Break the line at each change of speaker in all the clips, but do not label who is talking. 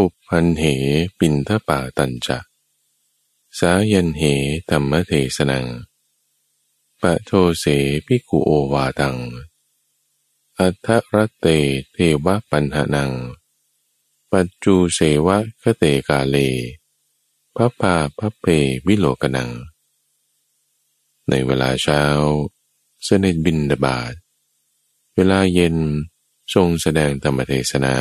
ปุพันเหปินทป่าตันจะสายันเหธรรมเทสนังปะโทเสพิกุโอวาดัง อัทรเตเทวปัญหานัง ปัจจูเสวะคเตกาเลพระปาพระเพวิโลกนัง ในเวลาเช้า เสด็จบินดาบาดเวลาเย็นทรงแสดงธรรมเทศนา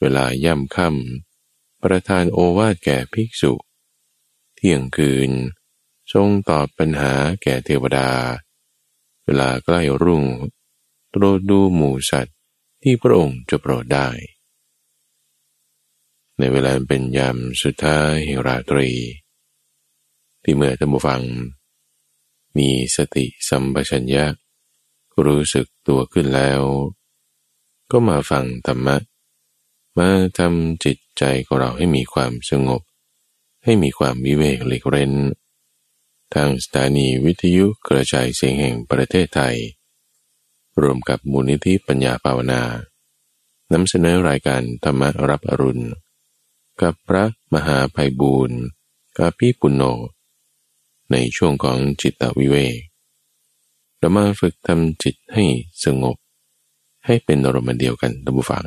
เวลาย่ำค่ำประทานโอวาทแก่ภิกษุ เที่ยงคืน ทรงตอบปัญหาแก่เทวดา เวลาใกล้รุ่งโปรดดูหมู่สัตว์ที่พระองค์จะโปรดได้ ในเวลาเป็นยามสุดท้ายแห่งราตรี ที่เมื่อท่านผู้ฟัง มีสติสัมปชัญญะรู้สึกตัวขึ้นแล้ว ก็มาฟังธรรมะ มาทำจิตใจของเราให้มีความสงบ ให้มีความวิเวกหลีกเร้น ทางสถานีวิทยุกระจายเสียงแห่งประเทศไทย รวมกับมูลนิธิปัญญาภาวนานำเสนอรายการธรรมรับอรุณ กับพระมหาภัยบูรณ์กาพิปุณโญในช่วงของจิตวิเวกเรามาฝึกทำจิตให้สงบ ให้เป็นอารมณ์เดียวกันท่านผู้ฟัง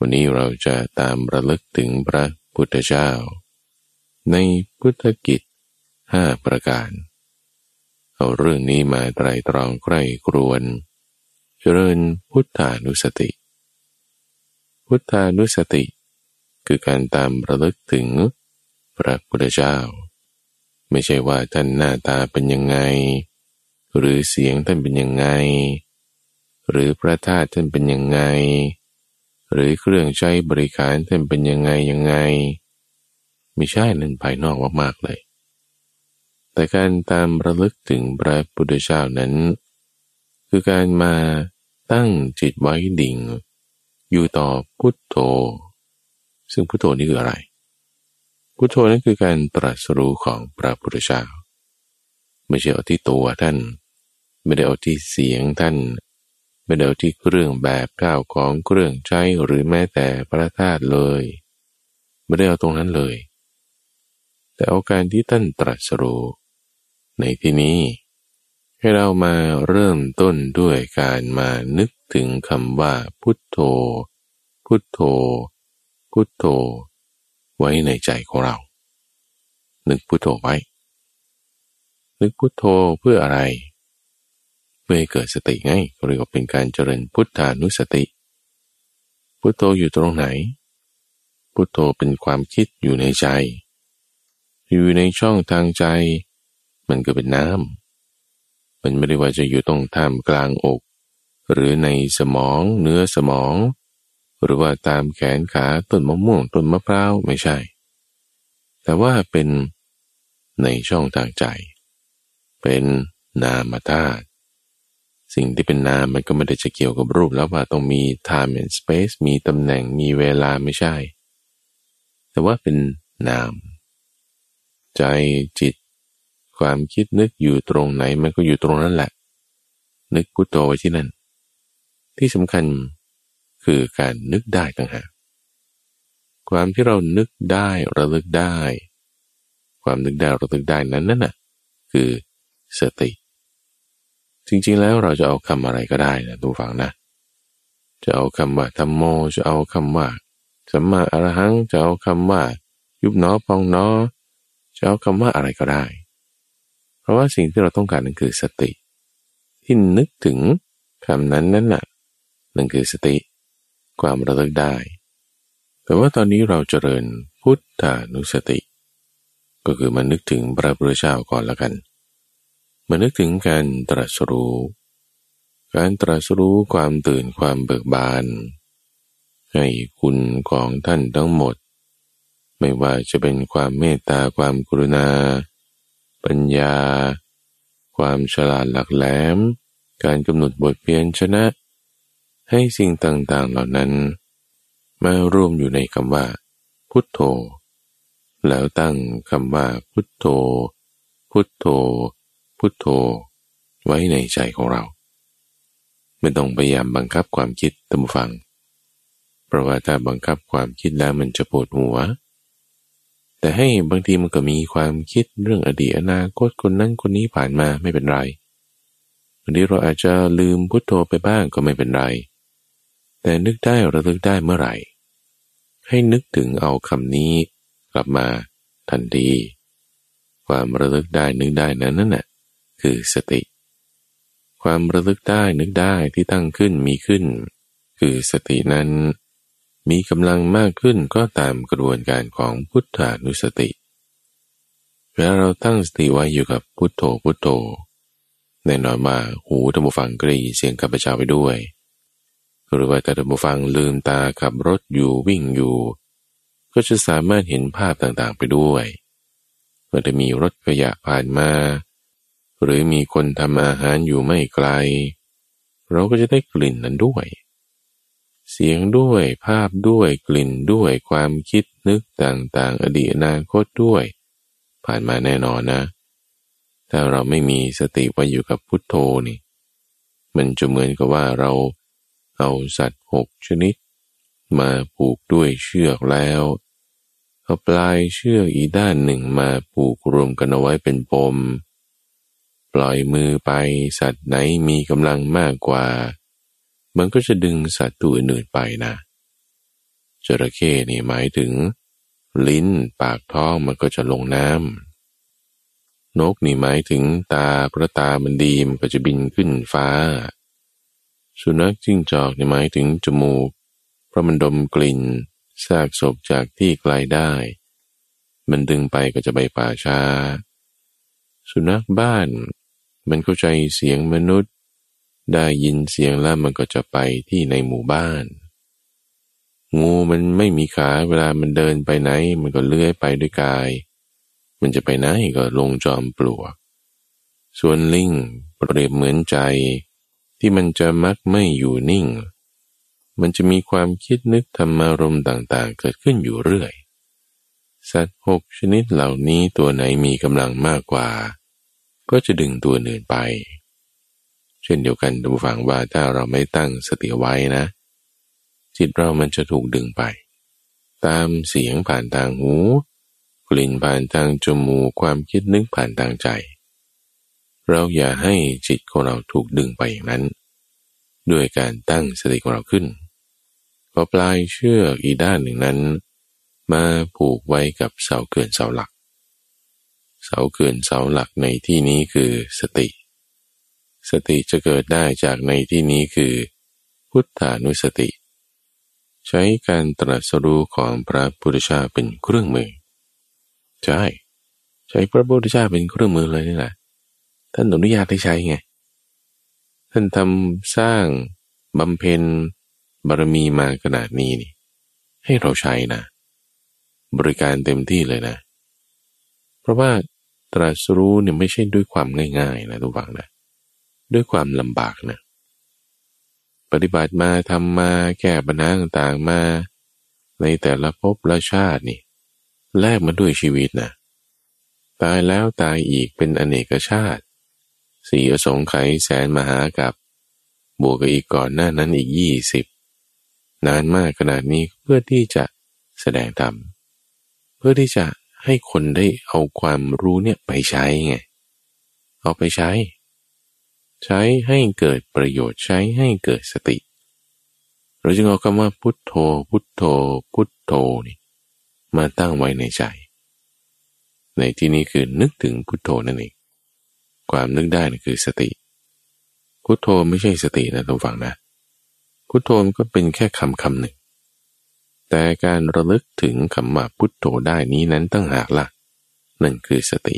วันนี้เราจะตามระลึกถึงพระพุทธเจ้า ในพุทธกิจห้าประการ เอาเรื่องนี้มาไตรตรองใกล้กรวนเจริญพุทธานุสติ พุทธานุสติ คือการตามระลึกถึงพระพุทธเจ้า ไม่ใช่ว่าท่านหน้าตาเป็นยังไง หรือเสียงท่านเป็นยังไง หรือพระธาตุท่านเป็นยังไง หรือเครื่องใช้บริการท่านเป็นยังไงยังไง ไม่ใช่นั่นภายนอกมากๆเลย แต่การตามระลึกถึงพระพุทธเจ้านั้น คือการมาตั้งจิตไว้ดิ่ง อยู่ต่อพุทโธ ซึ่งพุทโธนี่คืออะไร พุทโธนั้นคือการตรัสรู้ของพระพุทธเจ้าไม่ใช่เอาที่ตัวท่าน ไม่ได้เอาที่เสียงท่าน ไม่ได้เอาที่เครื่องแบบก้าวของเครื่องใช้หรือแม้แต่พระธาตุเลย ไม่ได้เอาตรงนั้นเลย แต่เอาการที่ท่านตรัสรู้ในที่นี้ ให้เรามาเริ่มต้นด้วยการมานึกถึงคำว่าพุทโธ พุทโธ พุทโธ ไว้ในใจของเรา นึกพุทโธไว้ นึกพุทโธเพื่ออะไร พื่อให้เกิดสติไงเรียกว่าเป็นการเจริญพุทธานุสติ พุทโธอยู่ตรงไหน พุทโธเป็นความคิดอยู่ในใจ อยู่ในช่องทางใจ มันก็เป็นน้ำมันไม่ได้ว่าจะอยู่ตรงท่ามกลางอก หรือในสมองเนื้อสมอง หรือว่าตามแขนขาต้นมะม่วงต้นมะพร้าวไม่ใช่ แต่ว่าเป็นในช่องทางใจ เป็นนามธาตุ สิ่งที่เป็นนามมันก็ไม่ได้จะเกี่ยวกับรูปแล้วว่าต้องมี time and space มีตำแหน่งมีเวลาไม่ใช่ แต่ว่าเป็นนาม ใจจิต ความคิดนึกอยู่ตรงไหนมันก็อยู่ตรงนั้นแหละ นึกพุโทโธไว้ที่นั่น ที่สำคัญคือการนึกได้ต่างหากความที่เรานึกได้ระลึกได้ ความนึกได้ระลึกได้นั้นนั่นน่ะคือสติ จริงๆแล้วเราจะเอาคำอะไรก็ได้นะทุกฝังนะ จะเอาคำว่าธรรมโม จะเอาคำว่าสัมมาอรหัง จะเอาคำว่า ยุบหนอพองหนอ จะเอาคำว่าอะไรก็ได้ เพราะว่าสิ่งที่เราต้องการนั่นคือสติ ที่นึกถึงคำนั้นนั่นน่ะนั่นคือสติ ความระลึกได้ แต่ว่าตอนนี้เราเจริญพุทธานุสติ ก็คือมานึกถึงพระพุทธเจ้าก่อนละกัน มานึกถึงการตรัสรู้ การตรัสรู้ความตื่นความเบิกบาน ให้คุณของท่านทั้งหมด ไม่ว่าจะเป็นความเมตตาความกรุณา ปัญญา ความฉลาดหลักแหลม การกำหนดบทเพียนชนะ ให้สิ่งต่างๆเหล่านั้น มารวมอยู่ในคำว่า พุทโธ แล้วตั้งคำว่าพุทโธ พุทโธ พุทโธไว้ในใจของเรา ไม่ต้องพยายามบังคับความคิดตามฟัง เพราะว่าถ้าบังคับความคิดแล้วมันจะปวดหัว แต่ให้บางทีมันก็มีความคิดเรื่องอดีตอนาคตคนนั้นคนนี้ผ่านมาไม่เป็นไรบางทีเราอาจจะลืมพุทโธไปบ้างก็ไม่เป็นไร แต่นึกได้ระลึกได้เมื่อไหร่ ให้นึกถึงเอาคำนี้กลับมาทันทีความระลึกได้นึกได้นั้นนั่นแหละ คือสติ ความระลึกได้นึกได้ที่ตั้งขึ้นมีขึ้น คือสตินั้น มีกำลังมากขึ้นก็ตามกระบวนการของพุทธานุสติเวลาเราตั้งสติไว้อยู่กับพุทโธพุทโธแน่นอนมาหูธรรมฟังก็ได้ยินเสียงกับประชาไปด้วย หรือว่าแต่ธรรมฟังลืมตาขับรถอยู่วิ่งอยู่ ก็จะสามารถเห็นภาพต่างๆไปด้วยเมื่อจะมีรถขยะผ่านมา หรือมีคนทำอาหารอยู่ไม่ไกล เราก็จะได้กลิ่นนั้นด้วย เสียงด้วยภาพด้วยกลิ่นด้วยความคิดนึกต่างๆ อดีตอนาคตด้วย ผ่านมาแน่นอนนะ ถ้าเราไม่มีสติไว้อยู่กับพุทโธนี่ มันจะเหมือนกับว่าเราเอาสัตว์หกชนิด มาผูกด้วยเชือกแล้วเอาปลายเชือกอีด้านหนึ่งมาผูกรวมกันเอาไว้เป็นปม ล่อยมือไปสัตว์ไหนมีกำลังมากกว่า มันก็จะดึงสัตว์ตัวอื่นไปนะจระเข้นี่หมายถึง ลิ้นปากท้องมันก็จะลงน้ำนกนี่หมายถึงตาพระตามันดีมันก็จะบินขึ้นฟ้า สุนัขจิ้งจอกนี่หมายถึงจมูก เพราะมันดมกลิ่นซากศพจากที่ไกลได้ มันดึงไปก็จะไปป่าช้าสุนัขบ้าน มันเข้าใจเสียงมนุษย์ ได้ยินเสียงแล้วมันก็จะไปที่ในหมู่บ้าน งูมันไม่มีขาเวลามันเดินไปไหน มันก็เลื้อยไปด้วยกาย มันจะไปไหนก็ลงจอมปลวก ส่วนลิงเปรียบเหมือนใจ ที่มันจะมักไม่อยู่นิ่ง มันจะมีความคิดนึกธรรมารมณ์ต่างๆ เกิดขึ้นอยู่เรื่อย สัตว์หกชนิดเหล่านี้ตัวไหนมีกำลังมากกว่า ก็จะดึงตัวอื่นไป เช่นเดียวกันดูฟังว่าถ้าเราไม่ตั้งสติไว้นะ จิตเรามันจะถูกดึงไป ตามเสียงผ่านทางหู กลิ่นผ่านทางจมูกความคิดนึกผ่านทางใจ เราอย่าให้จิตของเราถูกดึงไปอย่างนั้น ด้วยการตั้งสติของเราขึ้นพอปลายเชือกอีด้านหนึ่งนั้น มาผูกไว้กับเสาเกินเสาหลัก เสาเกินเสาหลักในที่นี้คือสติ สติจะเกิดได้จากในที่นี้คือ พุทธานุสติ ใช้การตรัสรู้ของพระพุทธเจ้าเป็นเครื่องมือ ใช่ ใช้พระพุทธเจ้าเป็นเครื่องมือเลยนี่แหละท่านอนุญาตให้ใช้ไง ท่านทำสร้างบำเพ็ญบารมีมาขนาดนี้นี่ ให้เราใช้นะ บริการเต็มที่เลยนะ เพราะว่า ตรัสรู้เนี่ยไม่ใช่ด้วยความง่ายๆนะทุกฝังนะด้วยความลำบากนะปฏิบัติมาทำมาแก้ปัญหาต่างๆมา ในแต่ละภพละชาตินี่แลกมาด้วยชีวิตนะตายแล้วตายอีกเป็นอเนกชาติ สี่อสงไขยแสนมหากับบวกกับอีกก่อนหน้านั้นอีกยี่สิบนานมากขนาดนี้เพื่อที่จะแสดงธรรมเพื่อที่จะ ให้คนได้เอาความรู้เนี่ยไปใช้ไง เอาไปใช้ ใช้ให้เกิดประโยชน์ใช้ให้เกิดสติ เราจึงเอาคำว่าพุทโธ พุทโธ พุทโธนี่มาตั้งไว้ในใจ ในที่นี้คือนึกถึงพุทโธนั่นเอง ความนึกได้นั่คือสติ พุทโธไม่ใช่สตินะทุกฝั่งนะ พุทโธมันก็เป็นแค่คำคำหนึ่ง แต่การระลึกถึงคำว่าพุทโธได้นี้นั้นตั้งหากละ่ะ นั่นคือสติ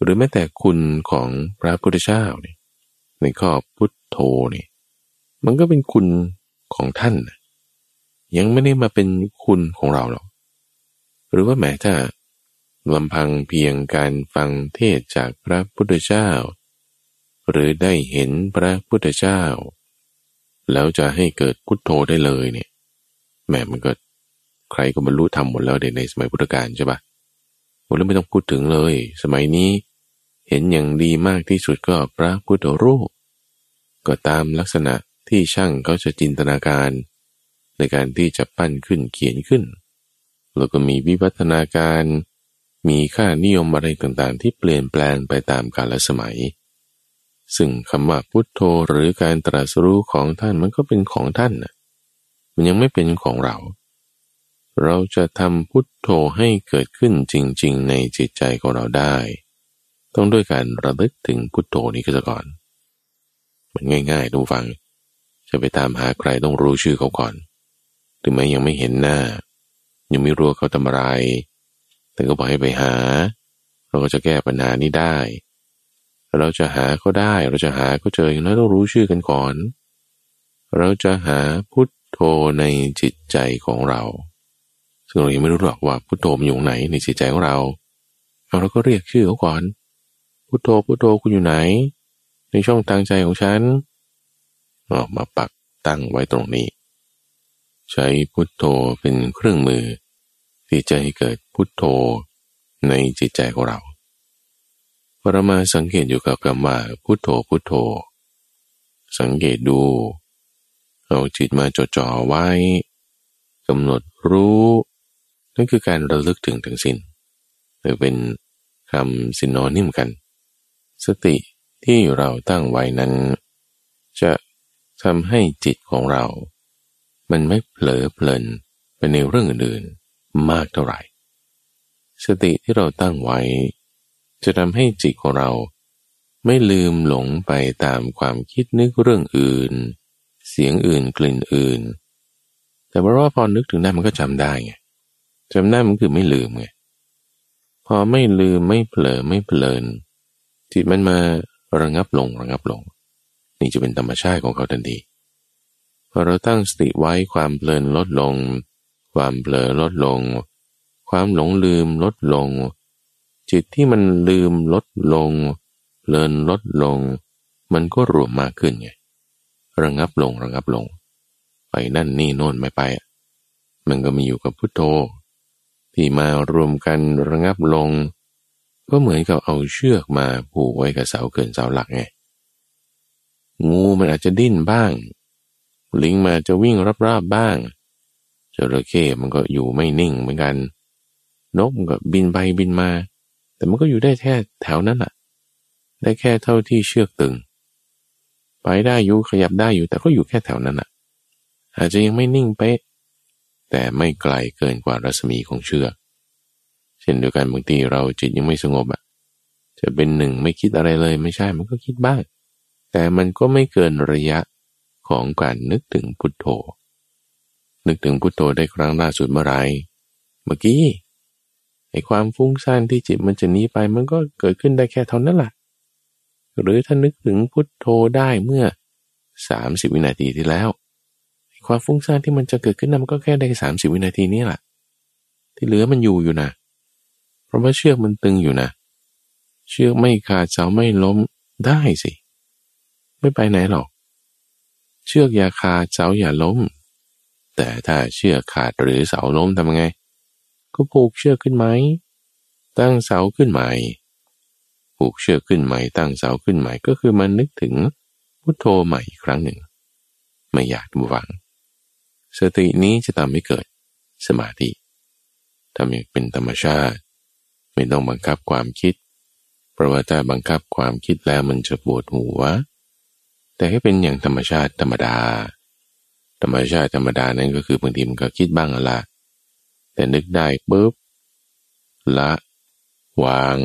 หรือแม้แต่คุณของพระพุทธเจ้าเนี่ยในข้อพุทโธนี่มันก็เป็นคุณของท่าน ยังไม่ได้มาเป็นคุณของเราหรอก หรือว่าแม้ถ้าลำพังเพียงการฟังเทศจากพระพุทธเจ้า หรือได้เห็นพระพุทธเจ้า แล้วจะให้เกิดพุทโธได้เลยเนี่ย แม่มันก็ใครก็บรรลุธรรมหมดแล้วในสมัยพุทธกาลใช่ปะโอ้แล้วไม่ต้องพูดถึงเลย สมัยนี้เห็นอย่างดีมากที่สุดก็พระพุทธรูป ก็ตามลักษณะที่ช่างเขาจะจินตนาการ ในการที่จะปั้นขึ้นเขียนขึ้น แล้วก็มีวิวัฒนาการ มีค่านิยมอะไรต่างๆ ที่เปลี่ยนแปลงไปตามกาลสมัย ซึ่งคำว่าพุทโธหรือการตรัสรู้ของท่านมันก็เป็นของท่านนะ มันยังไม่เป็นของเรา เราจะทำพุทโธให้เกิดขึ้นจริง ๆ ในจิตใจของเราได้ ต้องด้วยการระลึกถึงพุทโธนี้ก็จะก่อน มันง่ายๆดูฟัง จะไปตามหาใครต้องรู้ชื่อเขาก่อน ถึงแม้ยังไม่เห็นหน้า ยังไม่รู้เขาทำอะไร แต่ก็บอกให้ไปหา เราก็จะแก้ปัญหานี้ได้เราจะหาเขาได้ เราจะหาเขาเจออย่างน้อยต้องรู้ชื่อกันก่อน เราจะหาพุท โธในจิตใจของเรา ซึ่งเรายังไม่รู้หรอกว่าพุทโธมันอยู่ไหนในจิตใจของเราเราก็เรียกชื่อเขาก่อน พุทโธพุทโธคุณอยู่ไหน ในช่องทางใจของฉันออกมาปักตั้งไว้ตรงนี้ ใช้พุทโธเป็นเครื่องมือ ที่จะให้เกิดพุทโธในจิตใจของเราพอเรามาสังเกตอยู่กับคำว่าพุทโธพุทโธ สังเกตดู เอาจิตมาจดจ่อไว้กำหนดรู้ นั่นคือการระลึกถึงถึงสิน้นหรือเป็นคำสินนอนิ่มกัน สติที่เราตั้งไว้นั้น จะทำให้จิตของเรา มันไม่เผลอเพลินไปในเรื่องอื่นมากเท่าไหร่ สติที่เราตั้งไว้ จะทำให้จิตของเรา ไม่ลืมหลงไปตามความคิดนึกเรื่องอื่น สียงอื่นกลิ่นอื่น แต่เพราะว่าพอนึกถึงได้มันก็จำได้ไงจำได้มันคือไม่ลืมไงพอไม่ลืมไม่เผลอไม่เพลินจิตมันมาระงับลงระงับลง นี่จะเป็นธรรมชาติของเขาทันทีพอเราตั้งสติไว้ความเพลินลดลง ความเผลอลดลง ความหลงลืมลดลง จิตที่มันลืมลดลงเพลินลดลง มันก็รวมมากขึ้นไง ระงับลงระงับลง ไปนั่นนี่โน่นไม่ไป มันก็มีอยู่กับพุทโธ ที่มารวมกันระงับลง ก็เหมือนกับเอาเชือกมาผูกไว้กับเสาเกินเสาหลักไงงูมันอาจจะดิ้นบ้าง ลิงมาจะวิ่งรอบๆบบ้างจระเข้มันก็อยู่ไม่นิ่งเหมือนกัน นกมันก็บินไปบินมา แต่มันก็อยู่ได้แค่แถวนั้นแหละได้แค่เท่าที่เชือกตึง ไปได้อยู่ขยับได้อยู่แต่ก็อยู่แค่แถวนั้นอะ อาจจะยังไม่นิ่งเป๊ะแต่ไม่ไกลเกินกว่ารัศมีของเชือกเช่นเดียวกันบางทีเราจิตยังไม่สงบอะจะเป็นหนึ่งไม่คิดอะไรเลยไม่ใช่มันก็คิดบ้าง แต่มันก็ไม่เกินระยะของการนึกถึงพุทโธ นึกถึงพุทโธได้ครั้งล่าสุดเมื่อไรเมื่อกี้ไอความฟุ้งซ่านที่จิตมันจะหนีไปมันก็เกิดขึ้นได้แค่เท่านั้นแหละ หรือถ้านนึกถึงพุทโธได้เมื่อสามสิบวินาทีที่แล้ว ความฟุ้งซ่านที่มันจะเกิดขึ้นนั้นมันก็แค่ได้สามสิบวินาทีนี้แหละที่เหลือมันอยู่อยู่นะเพราะว่าเชือกมันตึงอยู่นะ เชือกไม่ขาดเสาไม่ล้มได้สิ ไม่ไปไหนหรอก เชือกอย่าขาดเสาอย่าล้ม แต่ถ้าเชือกขาดหรือเสาล้มทำไง ก็ผูกเชือกขึ้นไหมตั้งเสาขึ้นใหม่ ผูกเชือกขึ้นใหม่ตั้งเสาขึ้นใหม่ก็คือมันนึกถึงพุทโธใหม่อีกครั้งหนึ่ง ไม่อยากบูฟัง สตินี้จะทำให้เกิดสมาธิทำอย่างเป็นธรรมชาติ ไม่ต้องบังคับความคิด เพราะว่าถ้าบังคับความคิดแล้วมันจะปวดหัว แต่ให้เป็นอย่างธรรมชาติธรรมดา ธรรมชาติธรรมดานั้นก็คือบางทีมันก็คิดบ้างละแต่นึกได้ปุ๊บละ วาง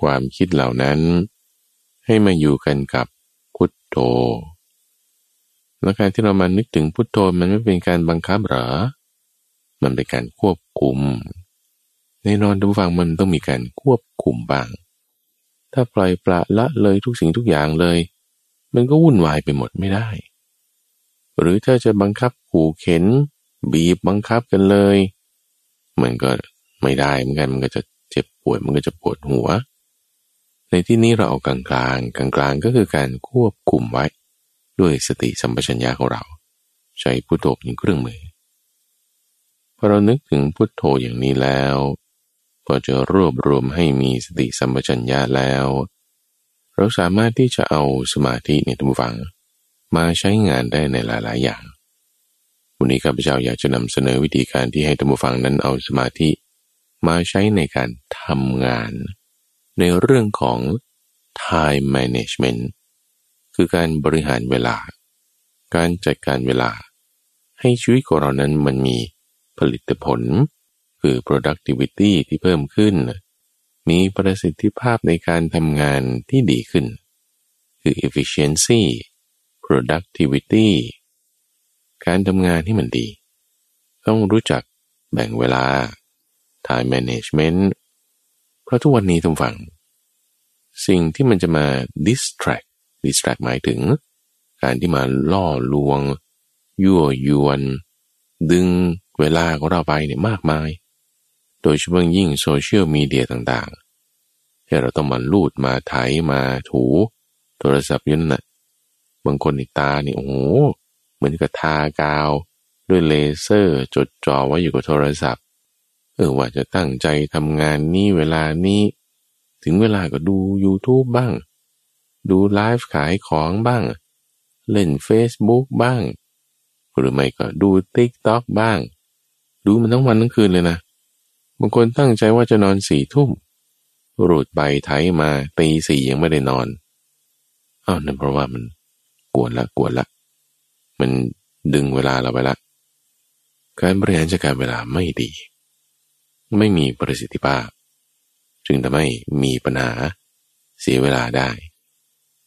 ความคิดเหล่านั้น ให้มาอยู่กันกับพุทโธแล้วการที่เรามานึกถึงพุทโธมันไม่เป็นการบังคับหรอ มันเป็นการควบคุม ในนอนทุกฟังมันต้องมีการควบคุมบ้าง ถ้าปล่อยปละละเลยทุกสิ่งทุกอย่างเลย มันก็วุ่นวายไปหมดไม่ได้ หรือถ้าจะบังคับขู่เข็น บีบบังคับกันเลย มันก็ไม่ได้เหมือนกันมันก็จะเจ็บปวดมันก็จะปวดหัว ในที่นี้เราเอากลางกลางกลางกลางก็คือการควบคุมไว้ ด้วยสติสัมปชัญญะของเรา ใช้พุทโธเป็นเครื่องมือพอเรานึกถึงพุทโธอย่างนี้แล้วพอจะรวบรวมให้มีสติสัมปชัญญะแล้ว เราสามารถที่จะเอาสมาธิในทุกฝัง มาใช้งานได้ในหลาย ๆ อย่าง วันนี้ข้าพเจ้าอยากจะนำเสนอวิธีการที่ให้ตัมบูฟังนั้นเอาสมาธิ มาใช้ในการทำงาน ในเรื่องของ time management คือการบริหารเวลา การจัดการเวลา ให้ชีวิตของเรานั้นมันมีผลิตผล คือ productivity ที่เพิ่มขึ้น มีประสิทธิภาพในการทำงานที่ดีขึ้น คือ efficiency productivity การทำงานที่มันดี ต้องรู้จักแบ่งเวลา time management เพราะทุกวันนี้ทุกฝัง สิ่งที่มันจะมา distract distract หมายถึง การที่มาล่อลวง ยั่วยวน ดึงเวลาของเราไปเนี่ยมากมาย โดยเฉพาะยิ่งโซเชียลมีเดียต่างๆ ที่เราต้องมาลูดมาไถมาถู โทรศัพท์ยันน่ะบางคนในตานี่โอ้โหเหมือนกับทากาว ด้วยเลเซอร์จดจ่อไว้อยู่กับโทรศัพท์ เออว่าจะตั้งใจทำงานนี่เวลานี้ ถึงเวลาก็ดู YouTube บ้าง ดูไลฟ์ขายของบ้าง เล่น Facebook บ้าง หรือไม่ก็ดู TikTok บ้าง ดูมันทั้งวันทั้งคืนเลยนะบางคนตั้งใจว่าจะนอนสี่ทุ่มรูดไปไถมาตีสี่ยังไม่ได้นอนอ้าวนั่นเพราะว่ามันกวนละกวนละมันดึงเวลาเราไปละ การบริหารจัดการเวลาไม่ดี ไม่มีประสิทธิภาพ จึงทำให้มีปัญหาเสียเวลาได้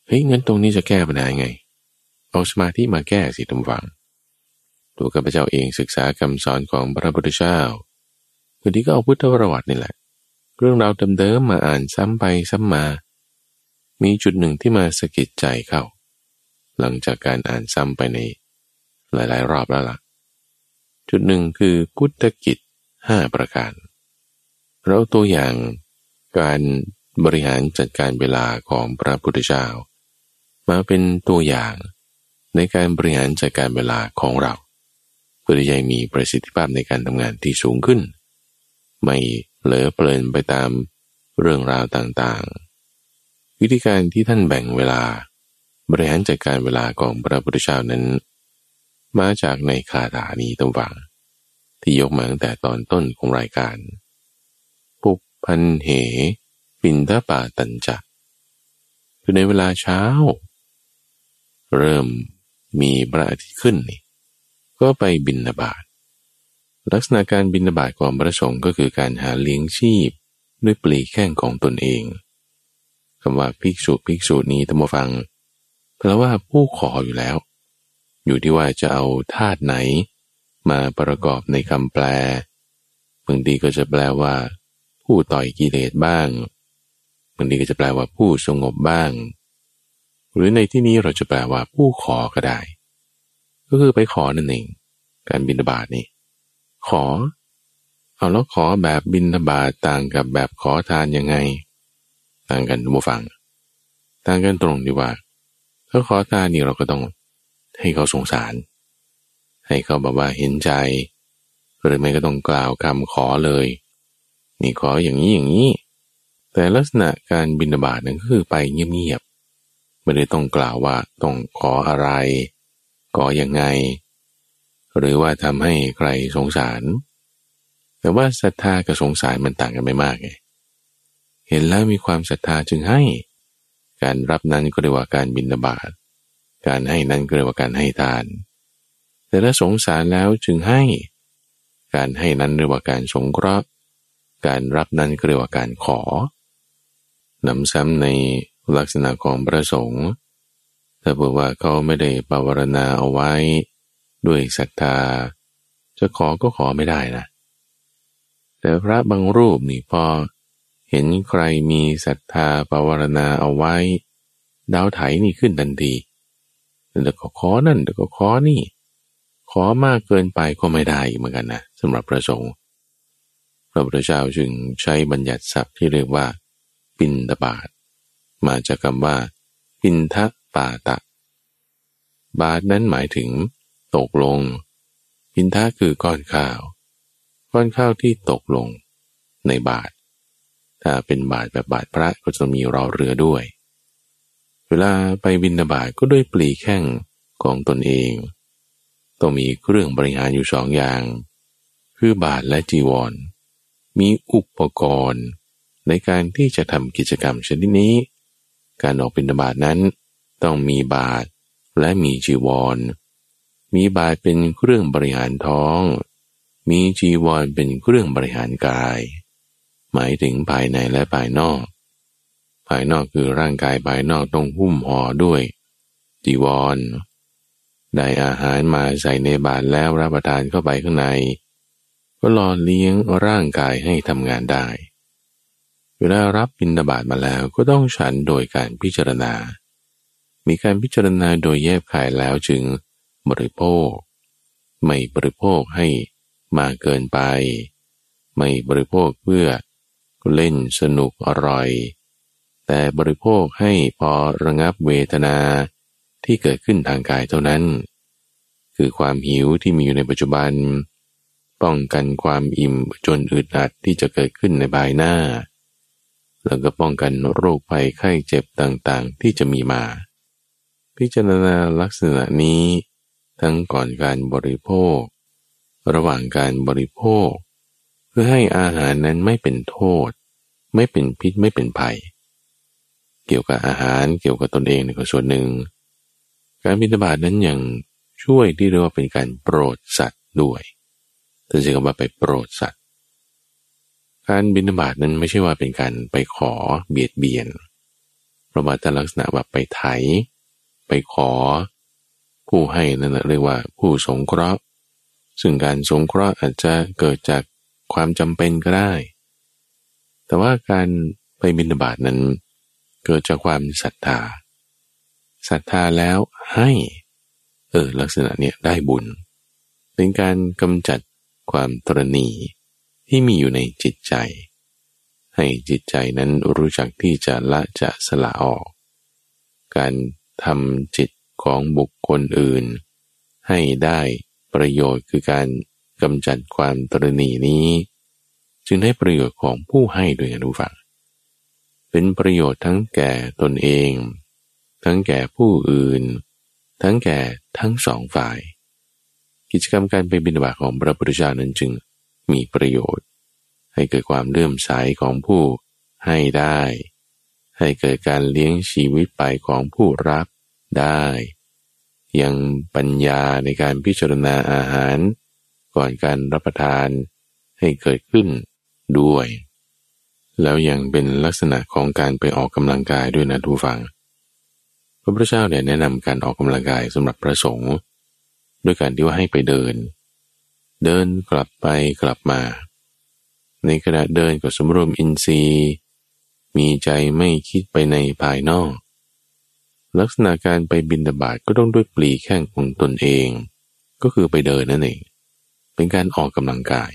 เฮ้ยงั้นตรงนี้จะแก้ปัญหาไง เอาสมาธิมาแก้สิทุกฝัง ตัวข้าพเจ้าเองศึกษาคำสอนของพระพุทธเจ้าคือที่ก็เอาพุทธประวัตินี่แหละ เรื่องราวเดิมๆมาอ่านซ้ำไปซ้ำมา มีจุดหนึ่งที่มาสะกิดใจเข้า หลังจากการอ่านซ้ำไปในหลายๆ รอบแล้วล่ะ จุดหนึ่งคือพุทธกิจห้าประการ เราตัวอย่างการบริหารจัดการเวลาของพระพุทธเจ้า มาเป็นตัวอย่างในการบริหารจัดการเวลาของเราเพื่อที่จะมีประสิทธิภาพในการทำงานที่สูงขึ้น ไม่เหลอเปลินไปตามเรื่องราวต่างๆ วิธีการที่ท่านแบ่งเวลา บริหารจัดการเวลาของพระพุทธเจ้านั้น มาจากในคาถานี้ตั้งวังที่ยกมาตั้งแต่ตอนต้นของรายการ พันเห ปินทปาตัญจะคือในเวลาเช้า เริ่มมีพระอาทิตย์ขึ้นนี่ก็ไปบินนาบาตลักษณะการบินนาบาตของพระสงฆ์ก็คือการหาเลี้ยงชีพด้วยปลีแข้งของตนเองคำว่าภิกษุภิกษุนี้ตั้งฟังแปลว่าผู้ขออยู่แล้ว อยู่ที่ว่าจะเอาธาตุไหน มาประกอบในคำแปลบางทีก็จะแปลว่า ผู้ต่อยกิเลสบ้างบางทีก็จะแปลว่าผู้สงบบ้าง หรือในที่นี้เราจะแปลว่าผู้ขอก็ได้ ก็คือไปขอนั่นเองการบินบาตนี่ขอเอาแล้วขอแบบบินบาตต่างกับแบบขอทานยังไง ต่างกันทุกฝัง ต่างกันตรงที่ว่า ถ้าขอทานนี่เราก็ต้องให้เขาสงสาร ให้เขาแบบว่าเห็นใจ หรือไม่ก็ต้องกล่าวคำขอเลย นี่ขออย่างนี้อย่างนี้ แต่ลักษณะการบินาบาตนั้นก็คือไปเงียบๆไม่ได้ต้องกล่าวว่าต้องขออะไรขออยังไง หรือว่าทำให้ใครสงสาร แต่ว่าศรัทธากับสงสารมันต่างกันไม่มากไงเห็นแล้วมีความศรัทธาจึงให้ การรับนั้นก็เรียกว่าการบินบาตการให้นั้นก็เรียกว่าการให้ทาน แต่ถ้าสงสารแล้วจึงให้ การให้นั้นเรียกว่าการสงเคราะห์ การรับนั้นเรียกว่าการขอนำซ้ำในลักษณะของพระสงฆ์ถ้าบอกว่าเขาไม่ได้ปวารณาเอาไว้ ด้วยศรัทธา จะขอก็ขอไม่ได้นะ แต่พระบางรูปนี่พอเห็นใครมีศรัทธาปวารณาเอาไว้ ดาวไถนี่ขึ้นทันทีแต่ก็ขอนั่นแต่ก็ขอนี่ ขอมากเกินไปก็ไม่ได้เหมือนกันนะสำหรับพระสงฆ์ ระพุทธเจ้าจึงใช้บัญญัติศัพท์ที่เรียกว่า ปินตบาทมาจากคำว่า ปินทะปาตะ บาทนั้นหมายถึง ตกลง ปินทะคือก้อนข้าว ก้อนข้าวที่ตกลงในบาท ถ้าเป็นบาทแบบบาทพระก็จะมีรอเรือด้วย เวลาไปบินบาตก็ด้วยปลีแข้งของตนเอง ต้องมีเครื่องบริหารอยู่สองอย่าง คือบาทและจีวร มีอุปกรณ์ ในการที่จะทำกิจกรรมชนิดนี้ การออกบิณฑบาตนั้น ต้องมีบาทและมีจีวร มีบาทเป็นเครื่องบริหารท้อง มีจีวรเป็นเครื่องบริหารกาย หมายถึงภายในและภายนอก ภายนอกคือร่างกายภายนอกต้องหุ้มห่อด้วยจีวรได้อาหารมาใส่ในบาตรแล้วรับประทานเข้าไปข้างใน ก็รอเลี้ยงร่างกายให้ทำงานได้เวลารับบิณฑบาตมาแล้วก็ต้องฉันโดยการพิจารณา มีการพิจารณาโดยแยบขายแล้วจึงบริโภค ไม่บริโภคให้มาเกินไป ไม่บริโภคเพื่อเล่นสนุกอร่อย แต่บริโภคให้พอระงับเวทนาที่เกิดขึ้นทางกายเท่านั้น คือความหิวที่มีอยู่ในปัจจุบัน ป้องกันความอิ่มจนอึดอัดที่จะเกิดขึ้นในบายหน้า แล้วก็ป้องกันโรคภัยไข้เจ็บต่างๆ ที่จะมีมา พิจารณาลักษณะนี้ ทั้งก่อนการบริโภค ระหว่างการบริโภค เพื่อให้อาหารนั้นไม่เป็นโทษ ไม่เป็นพิษไม่เป็นภัย เกี่ยวกับอาหารเกี่ยวกับตนเองในส่วนหนึ่ง การบิณฑบาตนั้นยังช่วยที่เรียกว่าเป็นการโปรดสัตว์ด้วย ถ้าจะคำว่าไปโปรดสัตว์ การบิณฑบาตนั้นไม่ใช่ว่าเป็นการไปขอเบียดเบียนประมาทลักษณะว่าไปไถ ไปขอ ผู้ให้นั่นเรียกว่าผู้สงเคราะห์ ซึ่งการสงเคราะห์อาจจะเกิดจากความจำเป็นก็ได้ แต่ว่าการไปบิณฑบาตนั้นเกิดจากความศรัทธา ศรัทธาแล้วให้ เออลักษณะเนี่ยได้บุญ เป็นการกำจัด ความตรณีที่มีอยู่ในจิตใจ ให้จิตใจนั้นรู้จักที่จะละจะสละออก การทำจิตของบุคคลอื่น ให้ได้ประโยชน์คือการกำจัดความตรณีนี้ จึงได้ประโยชน์ของผู้ให้ด้วยกันทุกฝัง เป็นประโยชน์ทั้งแก่ตนเอง ทั้งแก่ผู้อื่น ทั้งแก่ทั้งสองฝ่าย กิจกรรมการไปบิณฑบาตของพระพุทธเจ้านั้นจึงมีประโยชน์ ให้เกิดความเลื่อมใสของผู้ให้ได้ ให้เกิดการเลี้ยงชีวิตไปของผู้รับได้ ยังปัญญาในการพิจารณาอาหาร ก่อนการรับประทานให้เกิดขึ้นด้วย แล้วยังเป็นลักษณะของการไปออกกำลังกายด้วยนะทุกฝัง พระพุทธเจ้าเนี่ยแนะนำการออกกำลังกายสำหรับพระสงฆ์ ด้วยการที่ว่าให้ไปเดิน เดินกลับไปกลับมา ในขณะเดินก็สมรวมอินทรีย์ มีใจไม่คิดไปในภายนอก ลักษณะการไปบินดาบาดก็ต้องด้วยปลีแข้งของตนเอง ก็คือไปเดินนั่นเอง เป็นการออกกำลังกาย